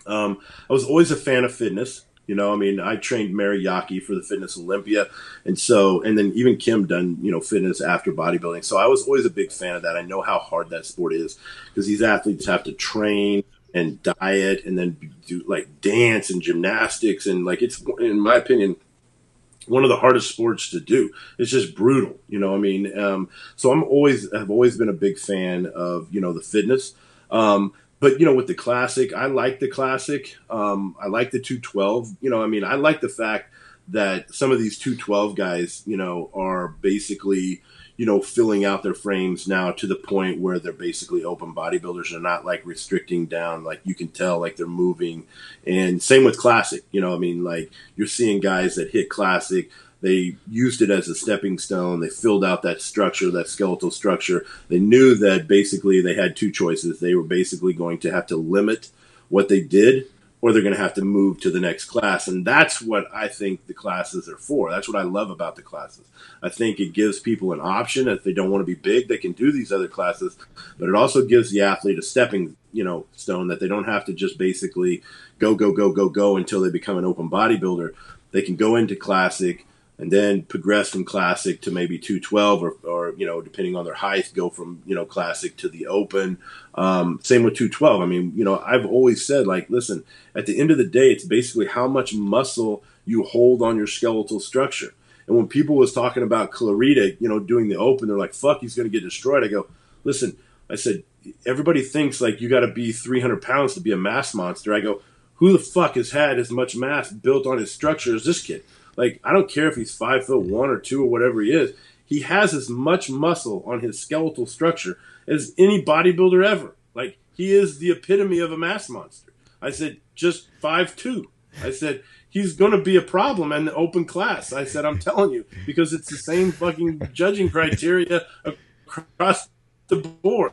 S1: Um, I was always a fan of fitness. You know, I mean, I trained Mary Yockey for the Fitness Olympia, and so, and then even Kim done you know fitness after bodybuilding. So I was always a big fan of that. I know how hard that sport is because these athletes have to train and diet and then do like dance and gymnastics and like it's in my opinion one of the hardest sports to do. It's just brutal, you know. I mean, um, so I'm always have always been a big fan of you know the fitness. Um, but you know, with the classic, I like the classic. Um, I like the 212. You know, I mean, I like the fact that some of these 212 guys, you know, are basically you know, filling out their frames now to the point where they're basically open bodybuilders. They're not like restricting down, like you can tell, like they're moving. And same with classic, you know, I mean, like you're seeing guys that hit classic. They used it as a stepping stone. They filled out that structure, that skeletal structure. They knew that basically they had two choices. They were basically going to have to limit what they did or they're going to have to move to the next class. And that's what I think the classes are for. That's what I love about the classes. I think it gives people an option. If they don't want to be big, they can do these other classes, but it also gives the athlete a stepping, you know, stone that they don't have to just basically go, go, go, go, go until they become an open bodybuilder. They can go into classic and then progress from classic to maybe 212 or, or you know depending on their height go from you know classic to the open. Um, same with 212 i mean you know i've always said like listen at the end of the day it's basically how much muscle you hold on your skeletal structure. And when people was talking about Clarida you know doing the open they're like fuck he's going to get destroyed. I go listen i said everybody thinks like you got to be 300 pounds to be a mass monster. I go who the fuck has had as much mass built on his structure as this kid like I don't care if he's five foot one or two or whatever he is. He has as much muscle on his skeletal structure as any bodybuilder ever. Like he is the epitome of a mass monster. I said just five two. I said he's going to be a problem in the open class. I said I'm telling you because it's the same fucking judging criteria across the board.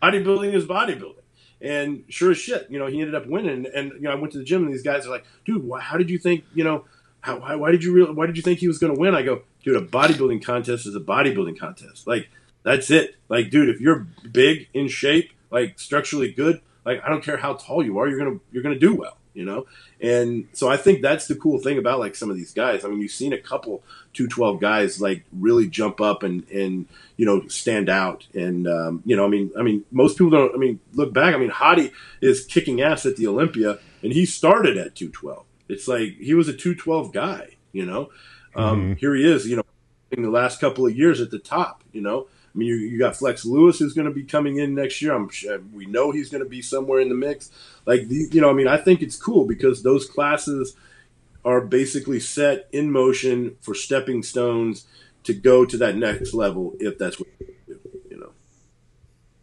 S1: Bodybuilding is bodybuilding. And sure as shit, you know, he ended up winning. And you know, I went to the gym, and these guys are like, "Dude, how did you think? You know, how, why, why did you real, Why did you think he was going to win?" I go, "Dude, a bodybuilding contest is a bodybuilding contest. Like, that's it. Like, dude, if you're big in shape, like structurally good, like I don't care how tall you are, you're gonna you're gonna do well you know? And so I think that's the cool thing about like some of these guys. I mean, you've seen a couple 212 guys like really jump up and, and, you know, stand out. And, um, you know, I mean, I mean, most people don't, I mean, look back, I mean, Hadi is kicking ass at the Olympia and he started at 212. It's like, he was a 212 guy, you know? Um, mm-hmm. Here he is, you know, in the last couple of years at the top, you know? I mean, you, you got Flex Lewis who's going to be coming in next year. I'm sure we know he's going to be somewhere in the mix. Like, the, you know, I mean, I think it's cool because those classes are basically set in motion for stepping stones to go to that next level if that's what you do, you know.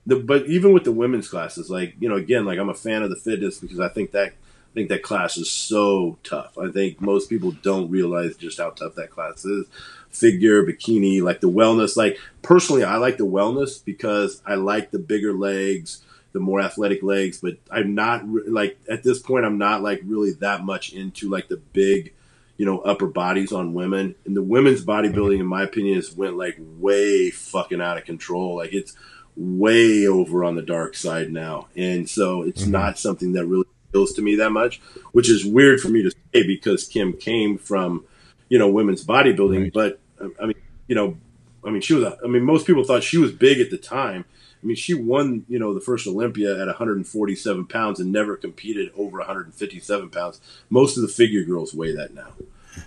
S1: The, but even with the women's classes, like you know, again, like I'm a fan of the fitness because I think that I think that class is so tough. I think most people don't realize just how tough that class is figure, bikini, like the wellness. Like personally, I like the wellness because I like the bigger legs, the more athletic legs. But I'm not like at this point, I'm not like really that much into like the big, you know, upper bodies on women. And the women's bodybuilding, in my opinion, has went like way fucking out of control. Like it's way over on the dark side now, and so it's mm-hmm. not something that really appeals to me that much, which is weird for me to say because Kim came from you know women's bodybuilding. Right. But um, I mean, you know, I mean, she was. I mean, most people thought she was big at the time. I mean, she won, you know, the first Olympia at 147 pounds and never competed over 157 pounds. Most of the figure girls weigh that now.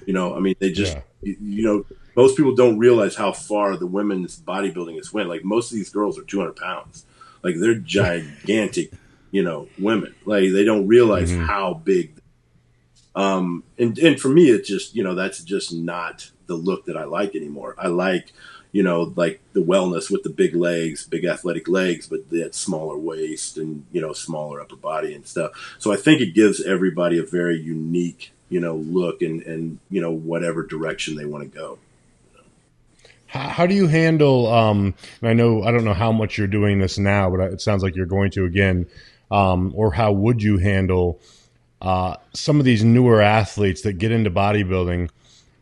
S1: You know, I mean, they just, yeah. you, you, know, most people don't realize how far the women's bodybuilding has went. Like most of these girls are 200 pounds. Like they're gigantic, you know, women. Like they don't realize mm-hmm. how big um, and, and for me, it's just, you know, that's just not the look that I like anymore. I like, you know, like the wellness with the big legs, big athletic legs, but that smaller waist and, you know, smaller upper body and stuff. So I think it gives everybody a very unique, you know, look and, and, you know, whatever direction they want to go.
S3: How, how do you handle, um, I know, I don't know how much you're doing this now, but it sounds like you're going to again, um, or how would you handle, uh, some of these newer athletes that get into bodybuilding,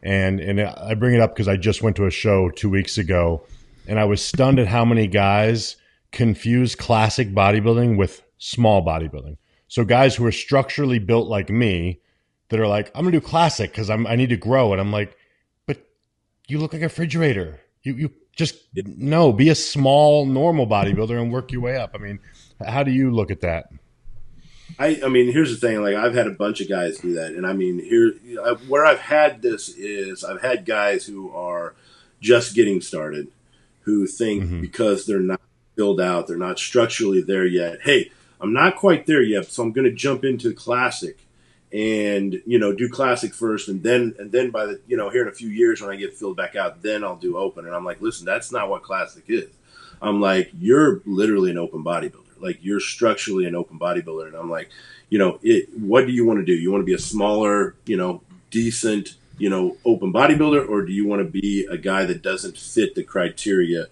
S3: and and I bring it up because I just went to a show two weeks ago, and I was stunned at how many guys confuse classic bodybuilding with small bodybuilding. So guys who are structurally built like me, that are like, I'm gonna do classic because I'm I need to grow, and I'm like, but you look like a refrigerator. You you just no, be a small normal bodybuilder and work your way up. I mean, how do you look at that?
S1: I, I mean, here's the thing. Like, I've had a bunch of guys do that, and I mean, here where I've had this is I've had guys who are just getting started, who think mm-hmm. because they're not filled out, they're not structurally there yet. Hey, I'm not quite there yet, so I'm going to jump into classic, and you know, do classic first, and then and then by the you know here in a few years when I get filled back out, then I'll do open. And I'm like, listen, that's not what classic is. I'm like, you're literally an open bodybuilder like you're structurally an open bodybuilder. And i'm like you know it, what do you want to do? You want to be a smaller you know decent you know open bodybuilder? Or do you want to be a guy that doesn't fit the criteria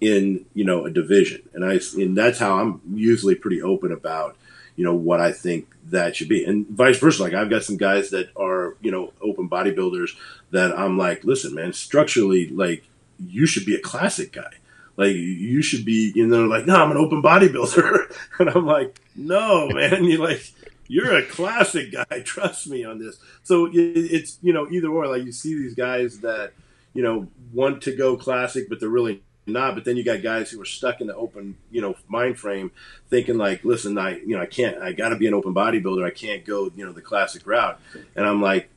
S1: in you know a division? And i and that's how i'm usually pretty open about you know what i think that should be. And vice versa like i've got some guys that are you know open bodybuilders that i'm like listen man structurally like you should be a classic guy like you should be you know like no i'm an open bodybuilder. And i'm like no man. You're like you're a classic guy. Trust me on this. So it's you know either or like you see these guys that you know want to go classic but they're really not. But then you got guys who are stuck in the open you know mind frame thinking like listen i you know i can't i gotta be an open bodybuilder. I can't go you know the classic route. And i'm like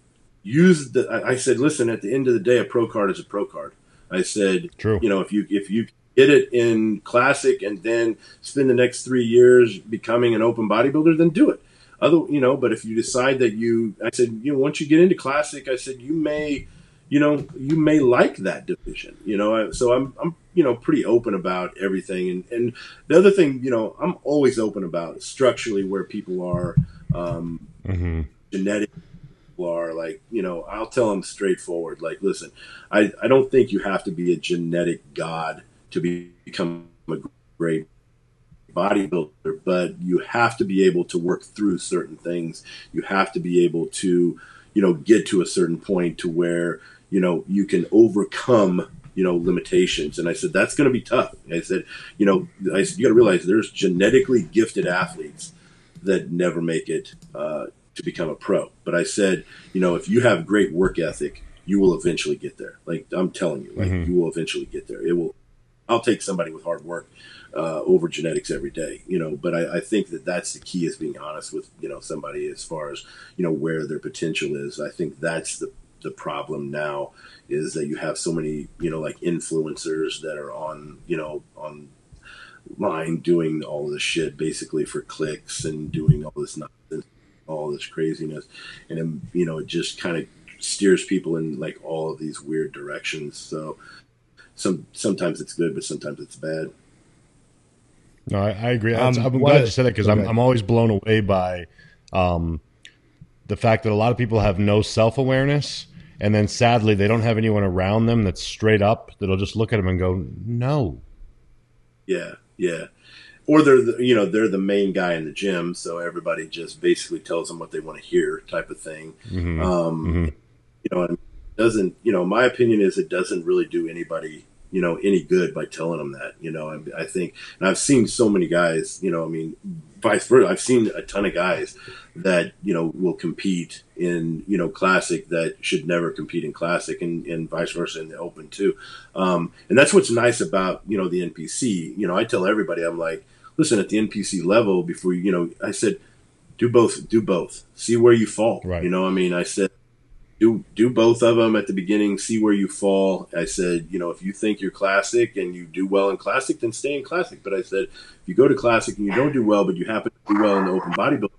S1: use the i said listen at the end of the day a pro card is a pro card. I said, True. you know, if you if you get it in classic and then spend the next three years becoming an open bodybuilder, then do it. Other, you know, but if you decide that you, I said, you know, once you get into classic, I said you may, you know, you may like that division. You know, so I'm, I'm, you know, pretty open about everything. And and the other thing, you know, I'm always open about structurally where people are, um, mm-hmm. genetic are like you know i'll tell them straightforward like listen I, I don't think you have to be a genetic god to be, become a great bodybuilder, but you have to be able to work through certain things. You have to be able to, you know, get to a certain point to where, you know, you can overcome, you know, limitations. And I said, that's going to be tough. I said, you know, I said, you got to realize there's genetically gifted athletes that never make it uh, to become a pro. But I said, you know, if you have great work ethic, you will eventually get there. Like I'm telling you, like mm-hmm. you will eventually get there. It will. I'll take somebody with hard work uh, over genetics every day, you know. But I, I, think that that's the key is being honest with you know somebody as far as you know where their potential is. I think that's the the problem now is that you have so many you know like influencers that are on you know on line doing all this shit basically for clicks and doing all this nonsense, all this craziness, and you know it just kind of steers people in like all of these weird directions. So some sometimes it's good, but sometimes it's bad.
S3: No, I, I agree. Um, I'm glad you said that because okay. I'm, I'm always blown away by um, the fact that a lot of people have no self awareness, and then sadly they don't have anyone around them that's straight up that'll just look at them and go, "No."
S1: Yeah, yeah. Or they're the, you know they're the main guy in the gym, so everybody just basically tells them what they want to hear, type of thing. Mm-hmm. Um, mm-hmm. You know, it doesn't you know my opinion is it doesn't really do anybody you know, any good by telling them that, you know, I, I, think, and I've seen so many guys, you know, I mean, vice versa. I've seen a ton of guys that, you know, will compete in, you know, classic that should never compete in classic and, and vice versa in the open too. Um, and that's what's nice about, you know, the NPC, you know, I tell everybody, I'm like, listen, at the NPC level before, you know, I said, do both, do both, see where you fall. Right. You know, I mean, I said, do do both of them at the beginning. See where you fall. I said, you know, if you think you're classic and you do well in classic, then stay in classic. But I said, if you go to classic and you don't do well, but you happen to do well in the open bodybuilding,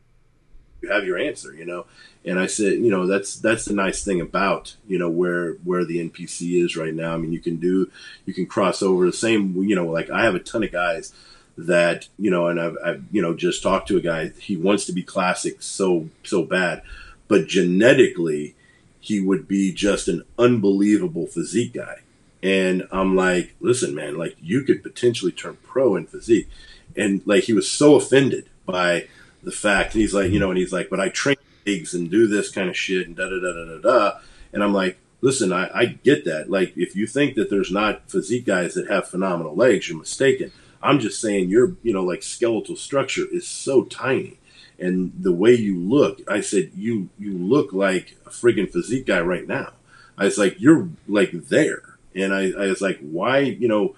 S1: you have your answer. You know. And I said, you know, that's that's the nice thing about you know where where the NPC is right now. I mean, you can do you can cross over the same. You know, like I have a ton of guys that you know, and I've, I've you know just talked to a guy. He wants to be classic so so bad, but genetically he would be just an unbelievable physique guy. And I'm like, listen, man, like you could potentially turn pro in physique. And like he was so offended by the fact, and he's like, you know, and he's like, but I train legs and do this kind of shit and da da da da da da. And I'm like, listen, I, I get that. Like, if you think that there's not physique guys that have phenomenal legs, you're mistaken. I'm just saying your, you know, like skeletal structure is so tiny and the way you look, I said, you you look like a friggin' physique guy right now. I was like, you're like there, and I, I was like, why, you know,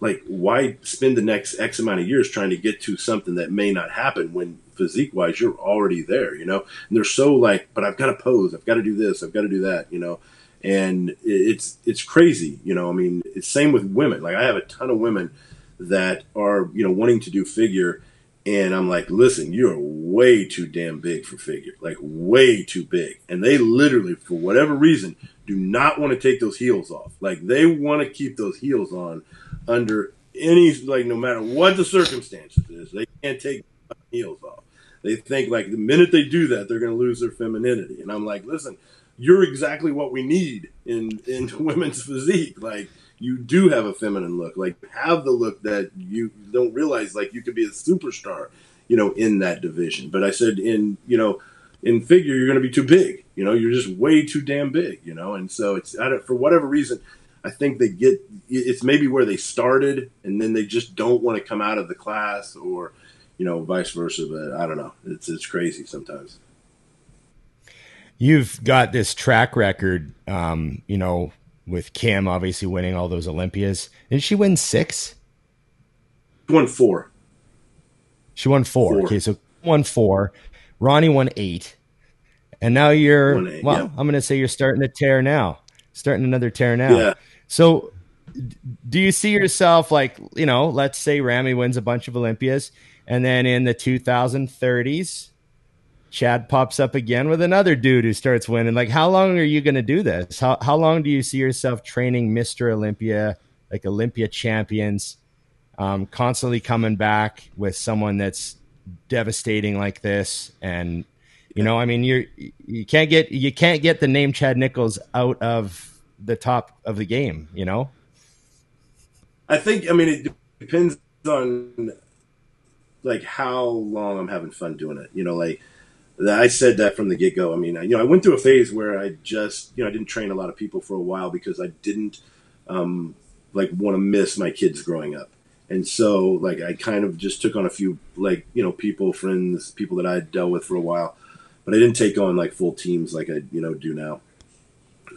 S1: like why spend the next X amount of years trying to get to something that may not happen when physique wise you're already there, you know? And they're so like, but I've got to pose, I've got to do this, I've got to do that, you know? And it's it's crazy, you know. I mean, it's same with women. Like I have a ton of women that are you know wanting to do figure and I'm like, listen, you're way too damn big for figure, like way too big. And they literally, for whatever reason, do not want to take those heels off. Like they want to keep those heels on under any, like no matter what the circumstances is, they can't take heels off. They think like the minute they do that, they're going to lose their femininity. And I'm like, listen, you're exactly what we need in in women's physique. Like you do have a feminine look. Like have the look that you don't realize like you could be a superstar, you know, in that division. But I said in, you know, in figure you're going to be too big. You know, you're just way too damn big, you know. And so it's I don't, for whatever reason I think they get it's maybe where they started and then they just don't want to come out of the class or you know vice versa but I don't know. It's it's crazy sometimes.
S2: You've got this track record um, you know with Kim obviously winning all those Olympias. Did she win six?
S1: She won four.
S2: She won four. four. Okay, so won four. Ronnie won eight. And now you're eight, well, yeah. I'm gonna say you're starting to tear now. Starting another tear now. Yeah. So do you see yourself like, you know, let's say Ramy wins a bunch of Olympias and then in the 2030s Chad pops up again with another dude who starts winning. Like, how long are you going to do this? How how long do you see yourself training Mister Olympia, like Olympia champions, um, constantly coming back with someone that's devastating like this? And you know, I mean, you're you can't get you can't get the name Chad Nicholls out of the top of the game. You know.
S1: I think. I mean, it depends on like how long I'm having fun doing it. You know, like I said that from the get go. I mean, you know, I went through a phase where I just, you know, I didn't train a lot of people for a while because I didn't um, like want to miss my kids growing up. And so, like, I kind of just took on a few, like, you know, people, friends, people that I had dealt with for a while, but I didn't take on like full teams like I, you know, do now.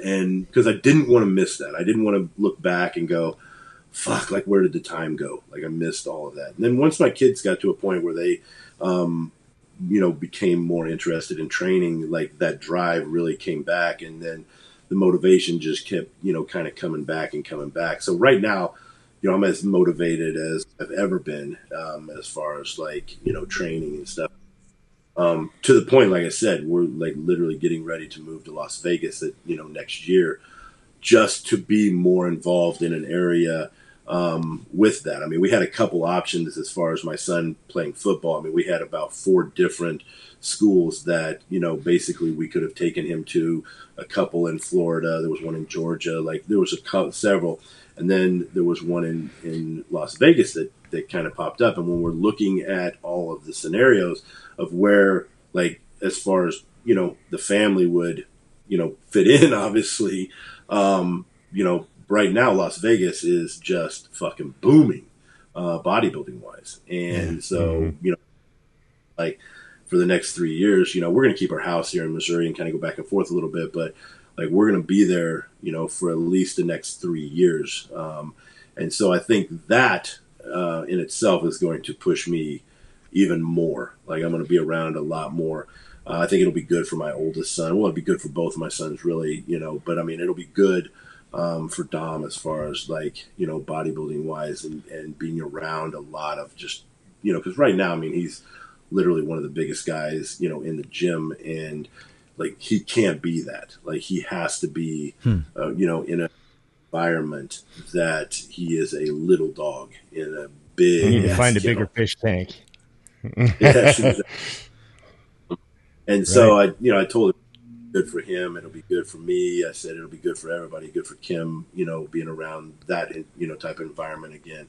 S1: And because I didn't want to miss that, I didn't want to look back and go, fuck, like, where did the time go? Like, I missed all of that. And then once my kids got to a point where they, um, you know, became more interested in training, like that drive really came back. And then the motivation just kept, you know, kind of coming back and coming back. So right now, you know, I'm as motivated as I've ever been um, as far as like, you know, training and stuff. Um, to the point, like I said, we're like literally getting ready to move to Las Vegas, at, you know, next year, just to be more involved in an area um, with that. I mean, we had a couple options as far as my son playing football. I mean, we had about four different schools that you know basically we could have taken him to. A couple in Florida. There was one in Georgia. Like there was a couple, several, and then there was one in in Las Vegas that that kind of popped up. And when we're looking at all of the scenarios of where, like, as far as you know, the family would you know fit in, obviously. Um, you know, right now Las Vegas is just fucking booming, uh, bodybuilding wise, and yeah. so mm-hmm. you know, like for the next three years, you know, we're going to keep our house here in Missouri and kind of go back and forth a little bit, but like we're going to be there, you know, for at least the next three years, um, and so I think that uh, in itself is going to push me even more. Like I'm going to be around a lot more. Uh, I think it'll be good for my oldest son. Well, it'll be good for both of my sons, really, you know. But I mean, it'll be good um, for Dom as far as like you know bodybuilding wise and, and being around a lot of just you know because right now I mean he's literally one of the biggest guys you know in the gym and like he can't be that like he has to be hmm. uh, you know in an environment that he is a little dog in a big
S2: you need to find a bigger fish tank
S1: yeah, and so right. I you know I told him good for him. It'll be good for me. I said it'll be good for everybody. Good for Kim, you know, being around that you know type of environment again.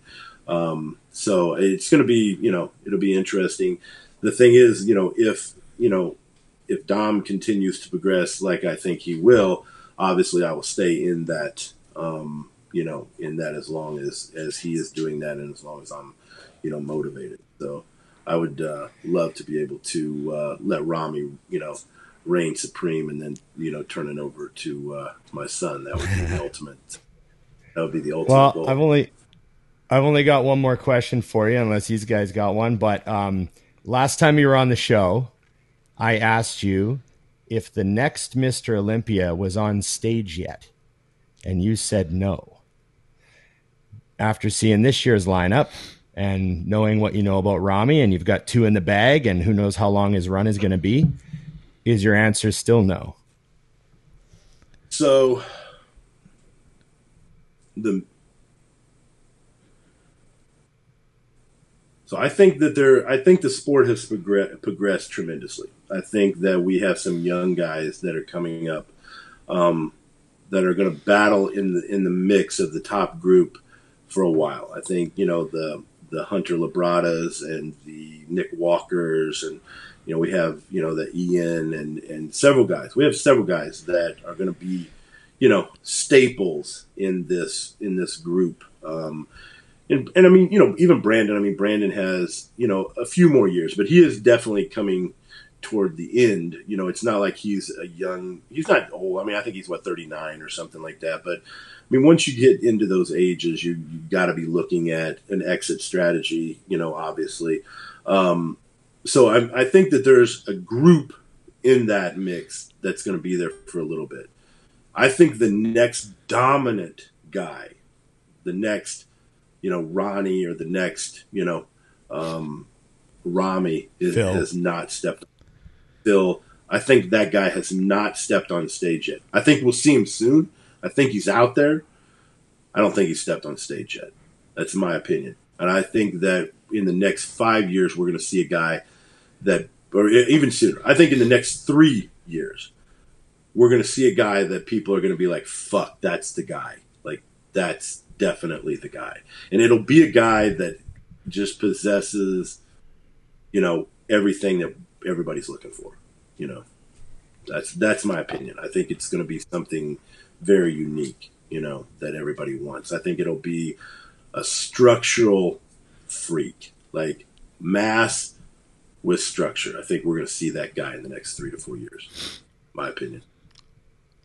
S1: Um, so it's going to be you know it'll be interesting. The thing is, you know, if you know if Dom continues to progress like I think he will, obviously I will stay in that. Um, you know, in that as long as as he is doing that, and as long as I'm, you know, motivated. So I would uh, love to be able to uh, let Ramy, you know, reign supreme and then you know turn it over to uh, my son. That would be the ultimate. That would be the ultimate.
S2: Well,
S1: goal.
S2: I've only I've only got one more question for you, unless these guys got one. But um, last time you were on the show, I asked you if the next Mister Olympia was on stage yet, and you said no. After seeing this year's lineup and knowing what you know about Ramy, and you've got two in the bag, and who knows how long his run is going to be is your answer still no?
S1: So the so I think that there I think the sport has progressed, tremendously. I think that we have some young guys that are coming up um, that are going to battle in the in the mix of the top group for a while. I think you know the the Hunter Labradas and the Nick Walkers and you know, we have you know the Ian and and several guys. We have several guys that are going to be, you know, staples in this in this group. Um, and, and I mean, you know, even Brandon. I mean, Brandon has you know a few more years, but he is definitely coming toward the end. You know, it's not like he's a young. He's not old. I mean, I think he's what thirty nine or something like that. But I mean, once you get into those ages, you you got to be looking at an exit strategy. You know, obviously. Um, so I, I think that there's a group in that mix that's going to be there for a little bit. I think the next dominant guy, the next, you know, Ronnie or the next, you know, um, Ramy is, has not stepped. Phil, I think that guy has not stepped on stage yet. I think we'll see him soon. I think he's out there. I don't think he's stepped on stage yet. That's my opinion. And I think that in the next five years, we're going to see a guy that, or even sooner. I think in the next three years, we're going to see a guy that people are going to be like, "Fuck, that's the guy." Like that's definitely the guy, and it'll be a guy that just possesses, you know, everything that everybody's looking for. You know, that's that's my opinion. I think it's going to be something very unique. You know, that everybody wants. I think it'll be a structural freak, like mass with structure. I think we're going to see that guy in the next three to four years. My opinion.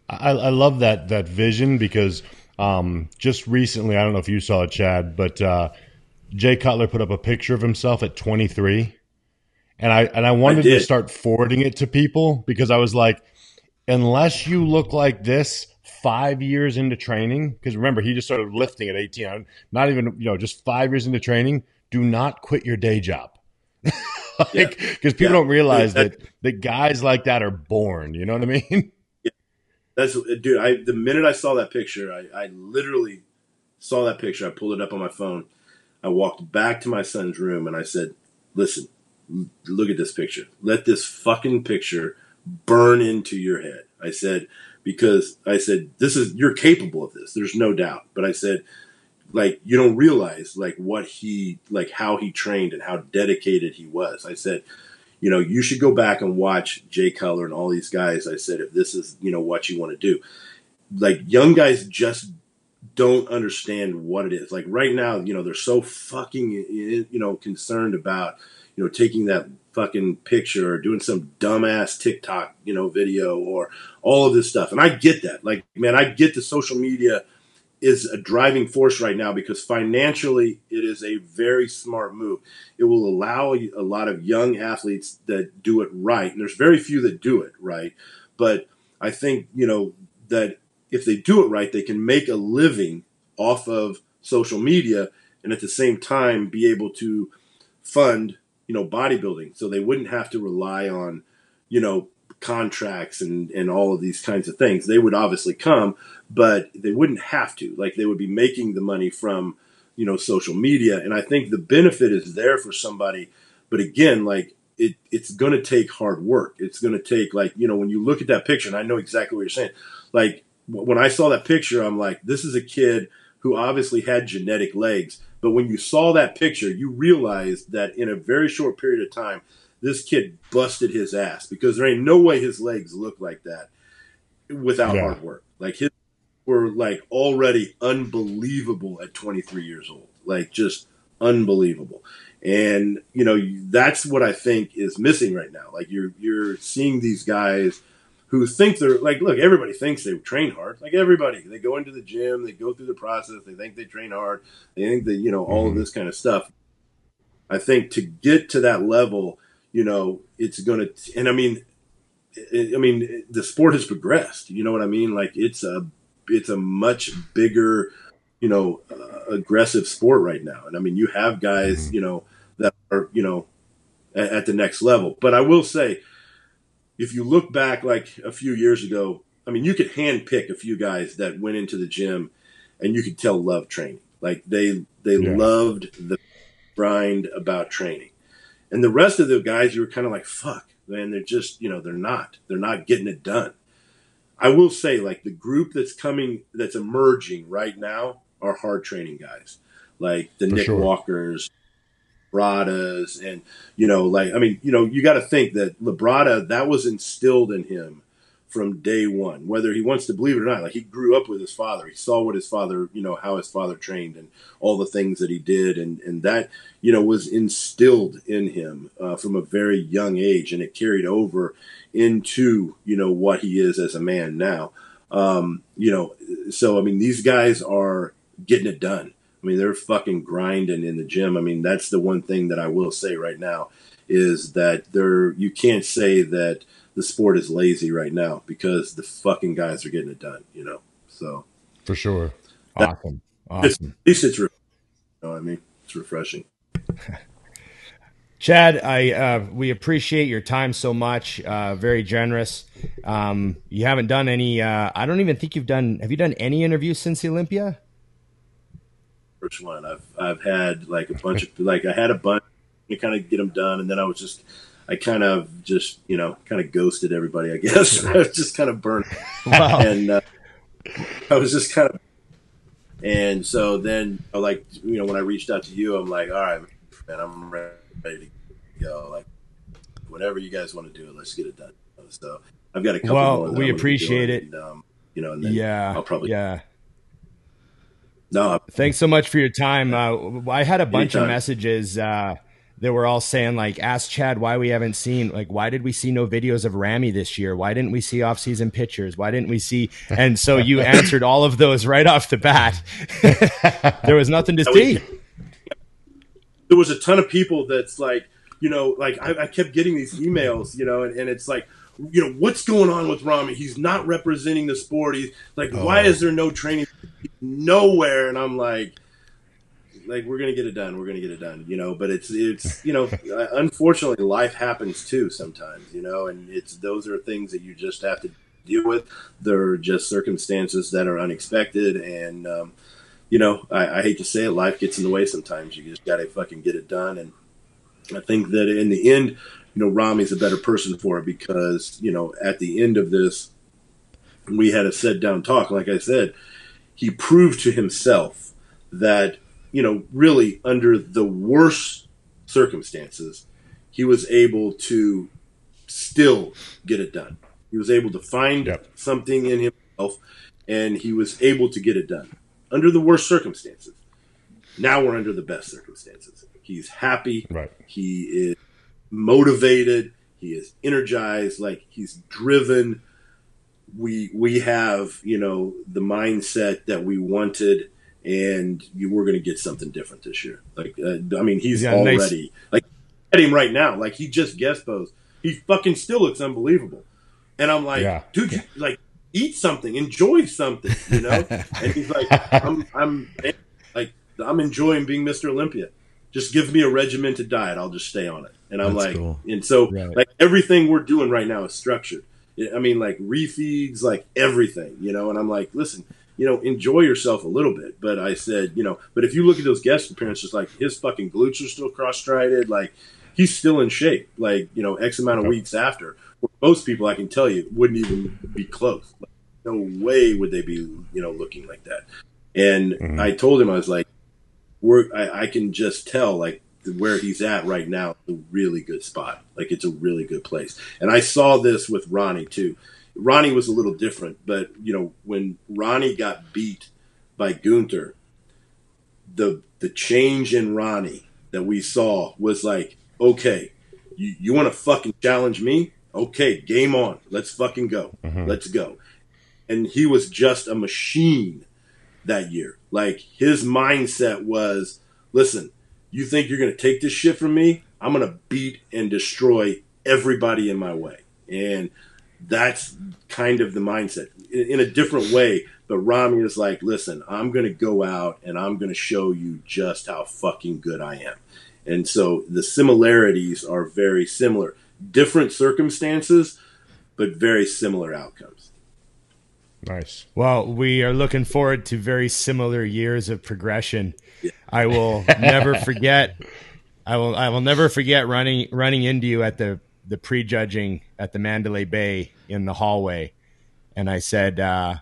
S3: I, I love that that vision because um, just recently, I don't know if you saw it, Chad, but uh, Jay Cutler put up a picture of himself at 23, and I and I wanted I to start forwarding it to people because I was like, unless you look like this five years into training, because remember he just started lifting at 18, not even you know just five years into training. Do not quit your day job. like because yeah. people yeah. don't realize that that guys like that are born. You know what I mean?
S1: Yeah. That's dude. I the minute I saw that picture, I, I literally saw that picture. I pulled it up on my phone. I walked back to my son's room and I said, "Listen, look at this picture. Let this fucking picture burn into your head." I said because I said this is you're capable of this. There's no doubt. But I said like you don't realize like what he like how he trained and how dedicated he was. I said, you know, you should go back and watch Jay Cutler and all these guys. I said, if this is you know what you want to do, like young guys just don't understand what it is. Like right now, you know, they're so fucking you know concerned about you know taking that fucking picture or doing some dumbass TikTok you know video or all of this stuff. And I get that. Like man, I get the social media is a driving force right now because financially it is a very smart move. It will allow a lot of young athletes that do it right, and there's very few that do it right. But I think you know that if they do it right, they can make a living off of social media, and at the same time be able to fund you know bodybuilding, so they wouldn't have to rely on you know contracts and and all of these kinds of things. They would obviously come, but they wouldn't have to. Like they would be making the money from you know social media, and I think the benefit is there for somebody. But again, like it, it's going to take hard work. It's going to take like you know when you look at that picture, and I know exactly what you're saying. Like when I saw that picture, I'm like, this is a kid who obviously had genetic legs. But when you saw that picture, you realized that in a very short period of time, this kid busted his ass because there ain't no way his legs look like that without yeah. hard work. Like his were like already unbelievable at 23 years old. Like just unbelievable. And you know, that's what I think is missing right now. Like you're you're seeing these guys who think they're like look, everybody thinks they train hard. Like everybody. They go into the gym, they go through the process, they think they train hard, they think that, you know, all mm-hmm. of this kind of stuff. I think to get to that level, you know, it's going to and I mean I mean, the sport has progressed. You know what I mean? Like it's a it's a much bigger, you know, uh, aggressive sport right now. And I mean, you have guys, mm-hmm. you know, that are, you know, at, at, the next level. But I will say, if you look back like a few years ago, I mean, you could hand pick a few guys that went into the gym and you could tell love training. Like they, they yeah. loved the grind about training. And the rest of the guys, you were kind of like, fuck, man, they're just, you know, they're not, they're not getting it done. I will say, like the group that's coming, that's emerging right now, are hard training guys, like the For Nick sure. Walkers, Bradas, and you know, like I mean, you know, you got to think that Labrada that was instilled in him from day one, whether he wants to believe it or not. Like he grew up with his father, he saw what his father, you know, how his father trained and all the things that he did, and and that you know was instilled in him uh, from a very young age, and it carried over into you know what he is as a man now. Um, you know, so I mean, these guys are getting it done. I mean, they're fucking grinding in the gym. I mean, that's the one thing that I will say right now is that there you can't say that the sport is lazy right now because the fucking guys are getting it done. You know, so
S3: for sure, awesome,
S1: awesome. At least it's, you know, I mean, it's refreshing.
S2: Chad, I uh, we appreciate your time so much. Uh, very generous. Um, you haven't done any. Uh, I don't even think you've done. Have you done any interviews since the Olympia?
S1: First one. I've I've had like a bunch of like I had a bunch to kind of get them done, and then I was just I kind of just you know kind of ghosted everybody. I guess I was just kind of burnt, wow. and uh, I was just kind of And so then, like, you know, when I reached out to you, I'm like, all right, man, I'm ready to go. Like, whatever you guys want to do, let's get it done. So I've got a couple
S2: Well, we appreciate it.
S1: And, um, you know, and then
S2: Yeah.
S1: I'll probably
S2: Yeah.
S1: no.
S2: Thanks so much for your time. Uh, I had a bunch of messages uh, that were all saying like, "Ask Chad why we haven't seen like why did we see no videos of Ramy this year? Why didn't we see off-season pictures? Why didn't we see?" And so you answered all of those right off the bat. there was nothing to
S1: That
S2: see.
S1: was- there was a ton of people that's like, you know, like I, I kept getting these emails, you know, and, and it's like, you know, what's going on with Ramy? He's not representing the sport. He's like, why
S3: Oh.
S1: is there no training? Nowhere. And I'm like, like we're gonna get it done. We're gonna get it done, you know. But it's it's you know, unfortunately, life happens too sometimes, you know, and it's those are things that you just have to deal with. They're just circumstances that are unexpected, and um, you know, I, I hate to say it, life gets in the way sometimes. You just got to fucking get it done. And I think that in the end, you know, Ramy's a better person for it because, you know, at the end of this, we had a sit down talk. Like I said, he proved to himself that, you know, really under the worst circumstances, he was able to still get it done. He was able to find
S3: Yep.
S1: something in himself and he was able to get it done under the worst circumstances. Now we're under the best circumstances. He's happy.
S3: Right.
S1: He is motivated. He is energized. Like he's driven. We we have you know the mindset that we wanted, and you were going to get something different this year. Like uh, I mean, he's
S2: Yeah, nice.
S1: already like at him right now. Like he just guest posed. He fucking still looks unbelievable. And I'm like,
S3: Yeah.
S1: dude, you, like eat something, enjoy something, you know. and he's like, I'm I'm like I'm enjoying being Mr. Olympia. Just give me a regimented diet. I'll just stay on it. And I'm
S4: That's
S1: like,
S4: cool.
S1: and so
S2: Right.
S1: like everything we're doing right now is structured. I mean, like refeeds, like everything, you know. And I'm like, listen, you know, enjoy yourself a little bit. But I said, you know, but if you look at those guest appearances, like his fucking glutes are still cross-striated, like he's still in shape. Like you know, X amount of weeks after. Most people, I can tell you, wouldn't even be close. Like, no way would they be, you know, looking like that. And
S3: Mhm.
S1: I told him, I was like, we're, I, I can just tell, like, where he's at right now, a really good spot. Like, it's a really good place. And I saw this with Ronnie, too. Ronnie was a little different, but, you know, when Ronnie got beat by Gunter, the, the change in Ronnie that we saw was like, okay, you, you want to fucking challenge me? Okay, game on. Let's fucking go.
S3: Mhm.
S1: Let's go. And he was just a machine that year. Like his mindset was, listen, you think you're going to take this shit from me? I'm going to beat and destroy everybody in my way. And that's kind of the mindset in, in a different way. But Ramy is like, listen, I'm going to go out and I'm going to show you just how fucking good I am. And so the similarities are very similar. Different circumstances, but very similar outcomes.
S3: Nice.
S2: Well, we are looking forward to very similar years of progression. I will never forget. I will. I will never forget running running into you at the the prejudging at the Mandalay Bay in the hallway, and I said, uh,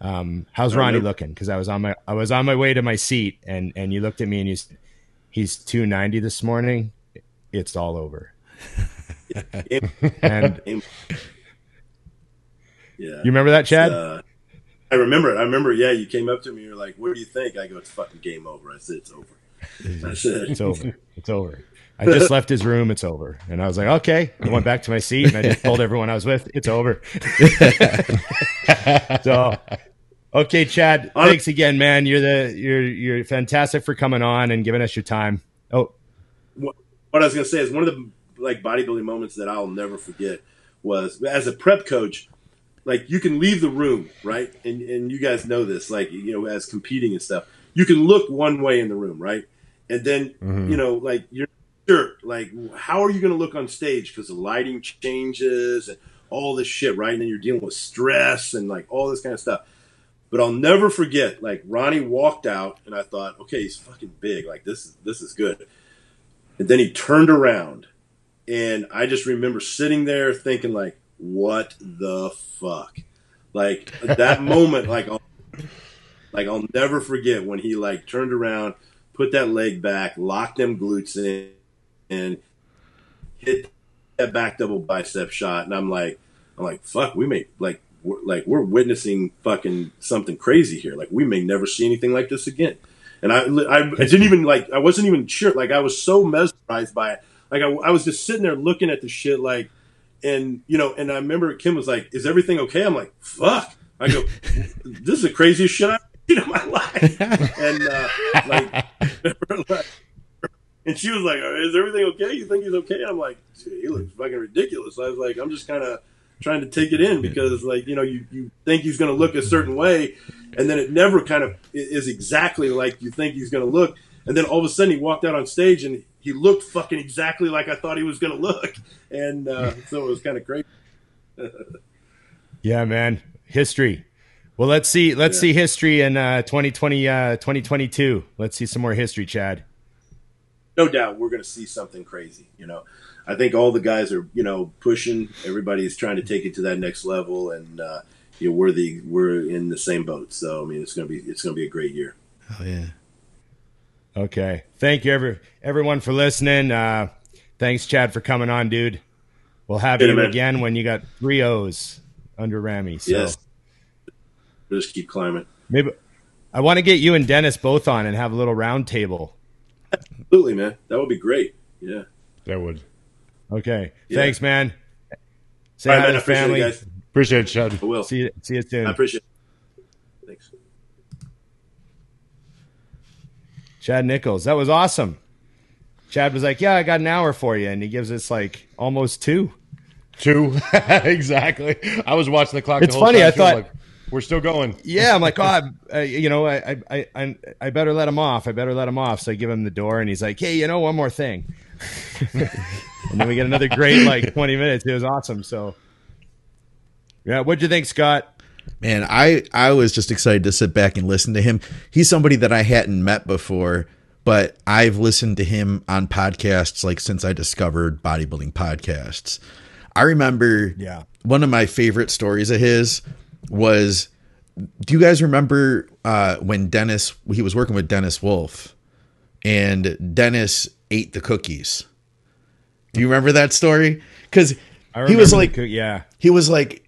S2: um, "How's Ronnie looking?" Because I was on my I was on my way to my seat, and and you looked at me and you said, "He's two ninety this morning. It's all over." and
S1: Yeah.
S2: you remember that, Chad?
S1: Uh, I remember it. I remember, yeah, you came up to me. You're like, what do you think? I go, it's fucking game over. I said, it's over. I said,
S2: It's over. It's over. I just left his room. It's over. And I was like, okay. I went back to my seat and I just told everyone I was with, it's over. so, okay, Chad, thanks again, man. You're the you're you're fantastic for coming on and giving us your time. Oh,
S1: what I was going to say is one of the like bodybuilding moments that I'll never forget was as a prep coach, like you can leave the room, right? And, and you guys know this, like, you know, as competing and stuff, you can look one way in the room, right? And then,
S3: Mhm.
S1: you know, like you're like, how are you going to look on stage? Because the lighting changes and all this shit, right? And then you're dealing with stress and like all this kind of stuff. But I'll never forget, like Ronnie walked out, and I thought, okay, he's fucking big. Like this is this is good. And then he turned around, and I just remember sitting there thinking, like, what the fuck? Like that moment, like Like I'll never forget when he like turned around, put that leg back, locked them glutes in, and hit that back double bicep shot. And I'm like, I'm like, fuck, we may like we're, like we're witnessing fucking something crazy here. Like we may never see anything like this again. And I, I, I didn't even like, I wasn't even sure. Like I was so mesmerized by it. Like I, I was just sitting there looking at the shit, like, and you know, and I remember Kim was like, "Is everything okay?" I'm like, "Fuck." I go, "This is the craziest shit I've seen in my life." And uh, like, and she was like, "Is everything okay? You think he's okay?" I'm like, "He looks fucking ridiculous." I was like, "I'm just kind of trying to take it in because, like, you know, you you think he's going to look a certain way, and then it never kind of is exactly like you think he's going to look." And then all of a sudden, he walked out on stage and he looked fucking exactly like I thought he was going to look, and uh, so it was kind of crazy.
S2: yeah, man, history. Well, let's see. Let's yeah. see history in uh, 2020, uh, 2022. Let's see some more history, Chad.
S1: No doubt, we're going to see something crazy. You know, I think all the guys are, you know, pushing. Everybody's trying to take it to that next level, and uh, you know, we're the we're in the same boat. So I mean, it's going to be it's going to be a great year.
S4: Oh yeah.
S2: Okay. Thank you, every, everyone, for listening. Uh, thanks, Chad, for coming on, dude. We'll have you again when you got three O's under Ramy. So.
S1: Yes. Just keep climbing.
S2: Maybe I want to get you and Dennis both on and have a little round table.
S1: Absolutely, man. That would be great. Yeah.
S3: That would.
S2: Okay. Yeah. Thanks, man. Say hi to the family.
S3: It, appreciate it, Chad.
S1: I will.
S2: See you, see you soon.
S1: I appreciate it. Thanks.
S2: Chad Nicholls. That was awesome. Chad was like, "Yeah, I got an hour for you," and he gives us like almost two.
S3: Two, exactly. I was watching the clock.
S2: It's
S3: the
S2: funny.
S3: Time.
S2: I thought
S3: like, we're still going.
S2: Yeah, I'm like, oh, uh, you know, I, I, I, I better let him off. I better let him off. So I give him the door, and he's like, "Hey, you know, one more thing." and then we get another great like 20 minutes. It was awesome. So, yeah, what'd you think, Scott?
S4: Man, I I was just excited to sit back and listen to him. He's somebody that I hadn't met before, but I've listened to him on podcasts like since I discovered bodybuilding podcasts. I remember
S2: yeah.
S4: one of my favorite stories of his was do you guys remember uh, when Dennis he was working with Dennis Wolf and Dennis ate the cookies? Do you remember that story? Because he was like,
S2: co- yeah,
S4: he was like,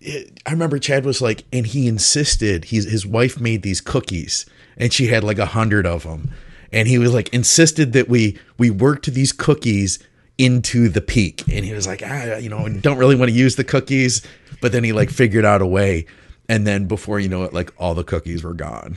S4: I remember Chad was like, and he insisted. He's his wife made these cookies, and she had like a hundred of them, and he was like insisted that we we worked these cookies into the peak, and he was like, ah, you know, don't really want to use the cookies, but then he like figured out a way, and then before you know it, like all the cookies were gone.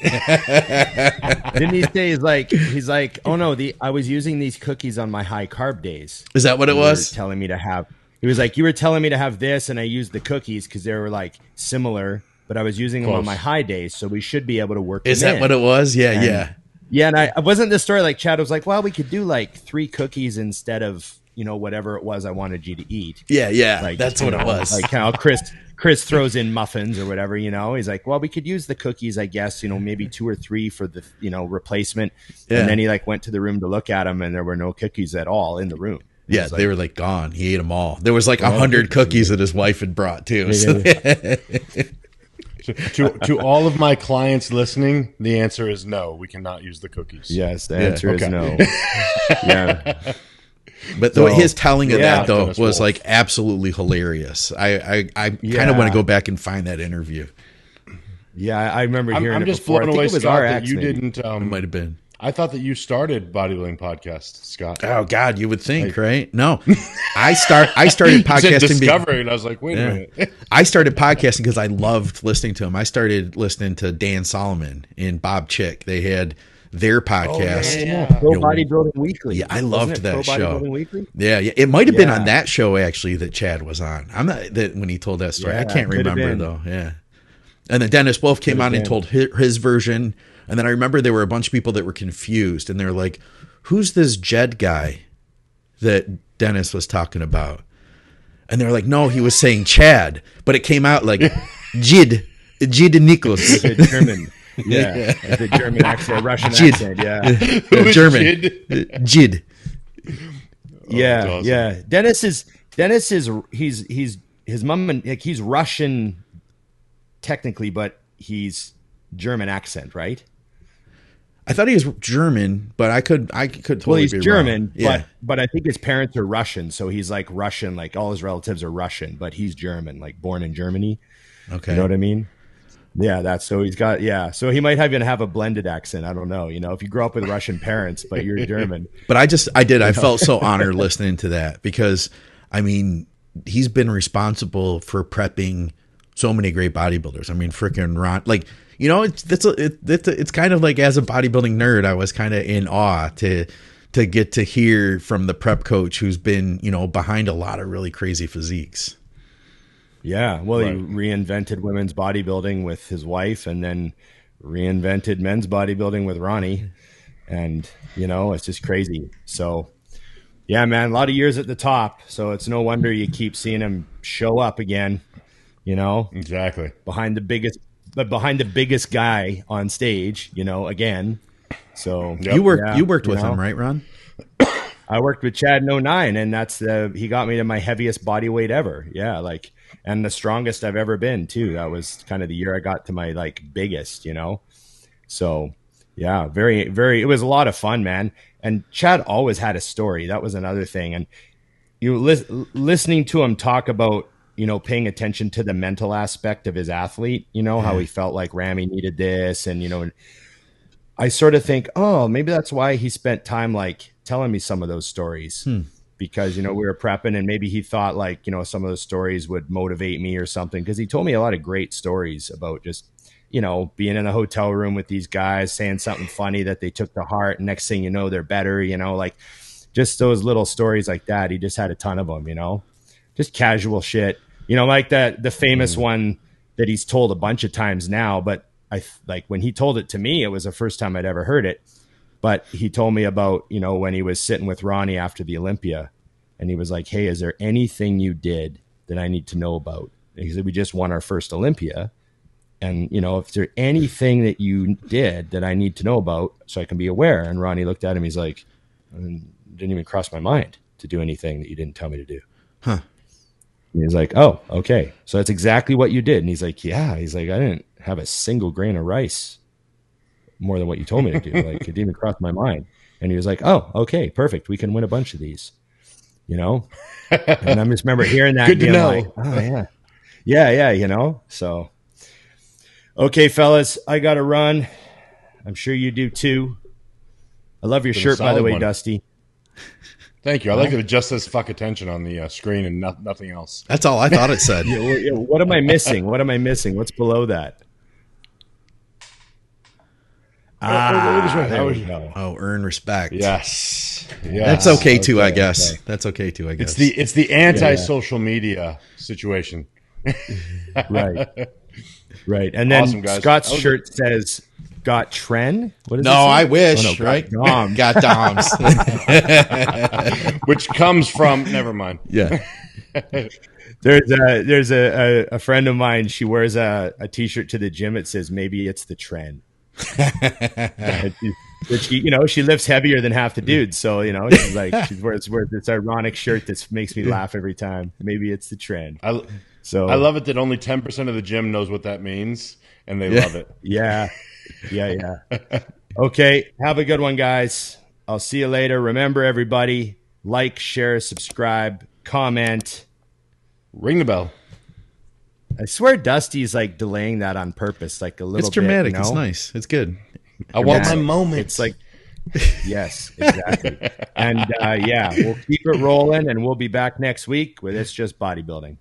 S2: Didn't he say he's like he's like oh no the I was using these cookies on my high carb days.
S4: Is that what it was?
S2: Telling me to have. He was like you were telling me to have this, and I used the cookies because they were like similar, but I was using Close. them on my high days, so we should be able to work.
S4: Is that
S2: in.
S4: what it was? Yeah, and, yeah,
S2: yeah. And I wasn't the story like Chad was like, well, we could do like three cookies instead of you know whatever it was I wanted you to eat.
S4: Yeah, yeah, like, that's what know, it was.
S2: Like how Chris Chris throws in muffins or whatever, you know. He's like, well, we could use the cookies, I guess, you know, maybe two or three for the you know replacement. Yeah. And then he like went to the room to look at them, and there were no cookies at all in the room.
S4: Yeah, like, they were like gone. He ate them all. There was like a hundred cookies that his wife had brought too. So.
S3: to to all of my clients listening, the answer is no. We cannot use the cookies.
S2: Yes, the answer yeah. is no. yeah.
S4: But so, his telling of yeah, that though was Wolf. like absolutely hilarious. I I, I yeah. kind of want to go back and find that interview.
S2: Yeah, I remember hearing.
S3: I'm,
S2: I'm
S3: just
S2: before.
S3: blown away, Scott, that you didn't. Um,
S4: it might have been.
S3: I thought that you started bodybuilding podcast, Scott.
S4: Oh God, you would think, like, right? No, I start. I started podcasting.
S3: Discovery, and I was like, wait yeah. a minute.
S4: I started podcasting because I loved listening to him. I started listening to Dan Solomon and Bob Chick. They had their podcast.
S2: Oh, yeah, yeah. Pro Bodybuilding Weekly.
S4: Yeah, I loved that show. Weekly? Yeah, yeah. It might have yeah. been on that show actually that Chad was on. I'm not that when he told that story. I can't remember though. Yeah. And then Dennis Wolf came on and told his, his, version. And then I remember there were a bunch of people that were confused and they're like, "Who's this Jed guy that Dennis was talking about?" And they're like, "No, he was saying Chad, but it came out like Jid, Jid Nicholls."
S2: German. Yeah, the German accent, Russian Jid. accent. Yeah,
S4: German. Jid. Uh, Jid.
S2: Oh, yeah, oh, awesome. yeah. Dennis is Dennis is he's he's his mom and like he's Russian technically, but he's German accent, right?
S5: I thought he was German, but I could I could totally
S2: well, he's
S5: be
S2: German,
S5: wrong. Yeah.
S2: but but I think his parents are Russian, so he's like Russian. Like all his relatives are Russian, but he's German, like born in Germany.
S5: okay.
S2: You know what I mean? Yeah, that's so he's got yeah. So he might even have a blended accent. I don't know. You know, if you grow up with Russian parents, but you're German.
S5: But I just I did I felt so honored listening to that because I mean he's been responsible for prepping so many great bodybuilders. I mean freaking Ron like you know it's that's a, it, it's a, it's kind of like as a bodybuilding nerd I was kind of in awe to to get to hear from the prep coach who's been you know behind a lot of really crazy physiques.
S2: Yeah, well, he reinvented women's bodybuilding with his wife, and then reinvented men's bodybuilding with Ronnie, and you know it's just crazy. So, yeah, man, a lot of years at the top. So it's no wonder you keep seeing him show up again. You know,
S3: Exactly.
S2: behind the biggest, but behind the biggest guy on stage. You know, again. So
S3: Yep.
S5: you worked
S2: Yeah,
S5: you worked
S2: you
S5: with
S2: know.
S5: him, right, Ron?
S2: I worked with Chad in 09 and that's the he got me to my heaviest body weight ever. Yeah, like and the strongest I've ever been too. That was kind of the year I got to my like biggest, you know. So, yeah, very very it was a lot of fun, man. And Chad always had a story. That was another thing and you lis- listening to him talk about you know paying attention to the mental aspect of his athlete you know how he felt like Ramy needed this and you know I sort of think, oh, maybe that's why he spent time like telling me some of those stories hmm. Because you know we were prepping and maybe he thought like you know some of those stories would motivate me or something because he told me a lot of great stories about just you know being in a hotel room with these guys saying something funny that they took to heart and next thing you know they're better you know like just those little stories like that he just had a ton of them you know? Just casual shit. You know like that the famous mm-hmm. one that he's told a bunch of times now but i like when he told it to me it was the first time i'd ever heard it but he told me about you know when he was sitting with ronnie after the olympia and he was like hey is there anything you did that i need to know about and he said we just won our first olympia and you know if there anything that you did that i need to know about so i can be aware and ronnie looked at him he's like didn't even cross my mind to do anything that you didn't tell me to do
S5: Huh.
S2: and he's like, "Oh, okay. So that's exactly what you did." And he's like, "Yeah." He's like, "I didn't have a single grain of rice more than what you told me to do. Like it didn't even cross my mind." And he was like, "Oh, okay, perfect. We can win a bunch of these." You know? and I just remember hearing that.
S3: Good to know.
S2: like, oh yeah, yeah, yeah. You know? So, okay, fellas, I got to run. I'm sure you do too. I love your
S3: Been
S2: shirt, by the way,
S3: one.
S2: Dusty.
S3: Thank you. I like that it just says fuck attention on the uh, screen and no- nothing else.
S5: That's all I thought it said.
S2: Yeah, what am I missing? What am I missing? What's below that?
S3: Ah,
S2: there
S3: that was-
S2: we go.
S5: Oh, earn respect.
S3: Yes. Yes.
S5: That's okay too, I guess.
S2: okay.
S5: That's okay too, I guess.
S3: It's the it's the anti social media situation.
S2: right, right. And then
S3: Awesome.
S2: Scott's
S3: That was-
S2: shirt says "Got Tren." What is
S5: no,
S2: it say?
S5: I wish,
S2: Oh, no, got
S5: right?
S2: Dom.
S5: Got Doms.
S3: which comes from never mind.
S5: yeah.
S2: There's a there's a, a, a friend of mine. She wears a, a t-shirt to the gym. It says maybe it's the trend. She- you know, she lifts heavier than half the dudes. So you know, she's like, she wears, wears this ironic shirt that makes me laugh every time. Maybe it's the trend.
S3: I,
S2: So
S3: I love it that only ten percent of the gym knows what that means, and they love it.
S2: Yeah. Yeah, yeah. Okay. Have a good one, guys. I'll see you later. Remember, everybody, like, share, subscribe, comment.
S3: Ring the bell.
S2: I swear Dusty's like delaying that on purpose, like a little bit.
S5: It's dramatic.
S2: Bit, you
S5: It's nice. It's good.
S3: I want my
S2: Dramatic.
S3: moment.
S2: It's like, yes, exactly. and uh, yeah, we'll keep it rolling and we'll be back next week with It's Just Bodybuilding.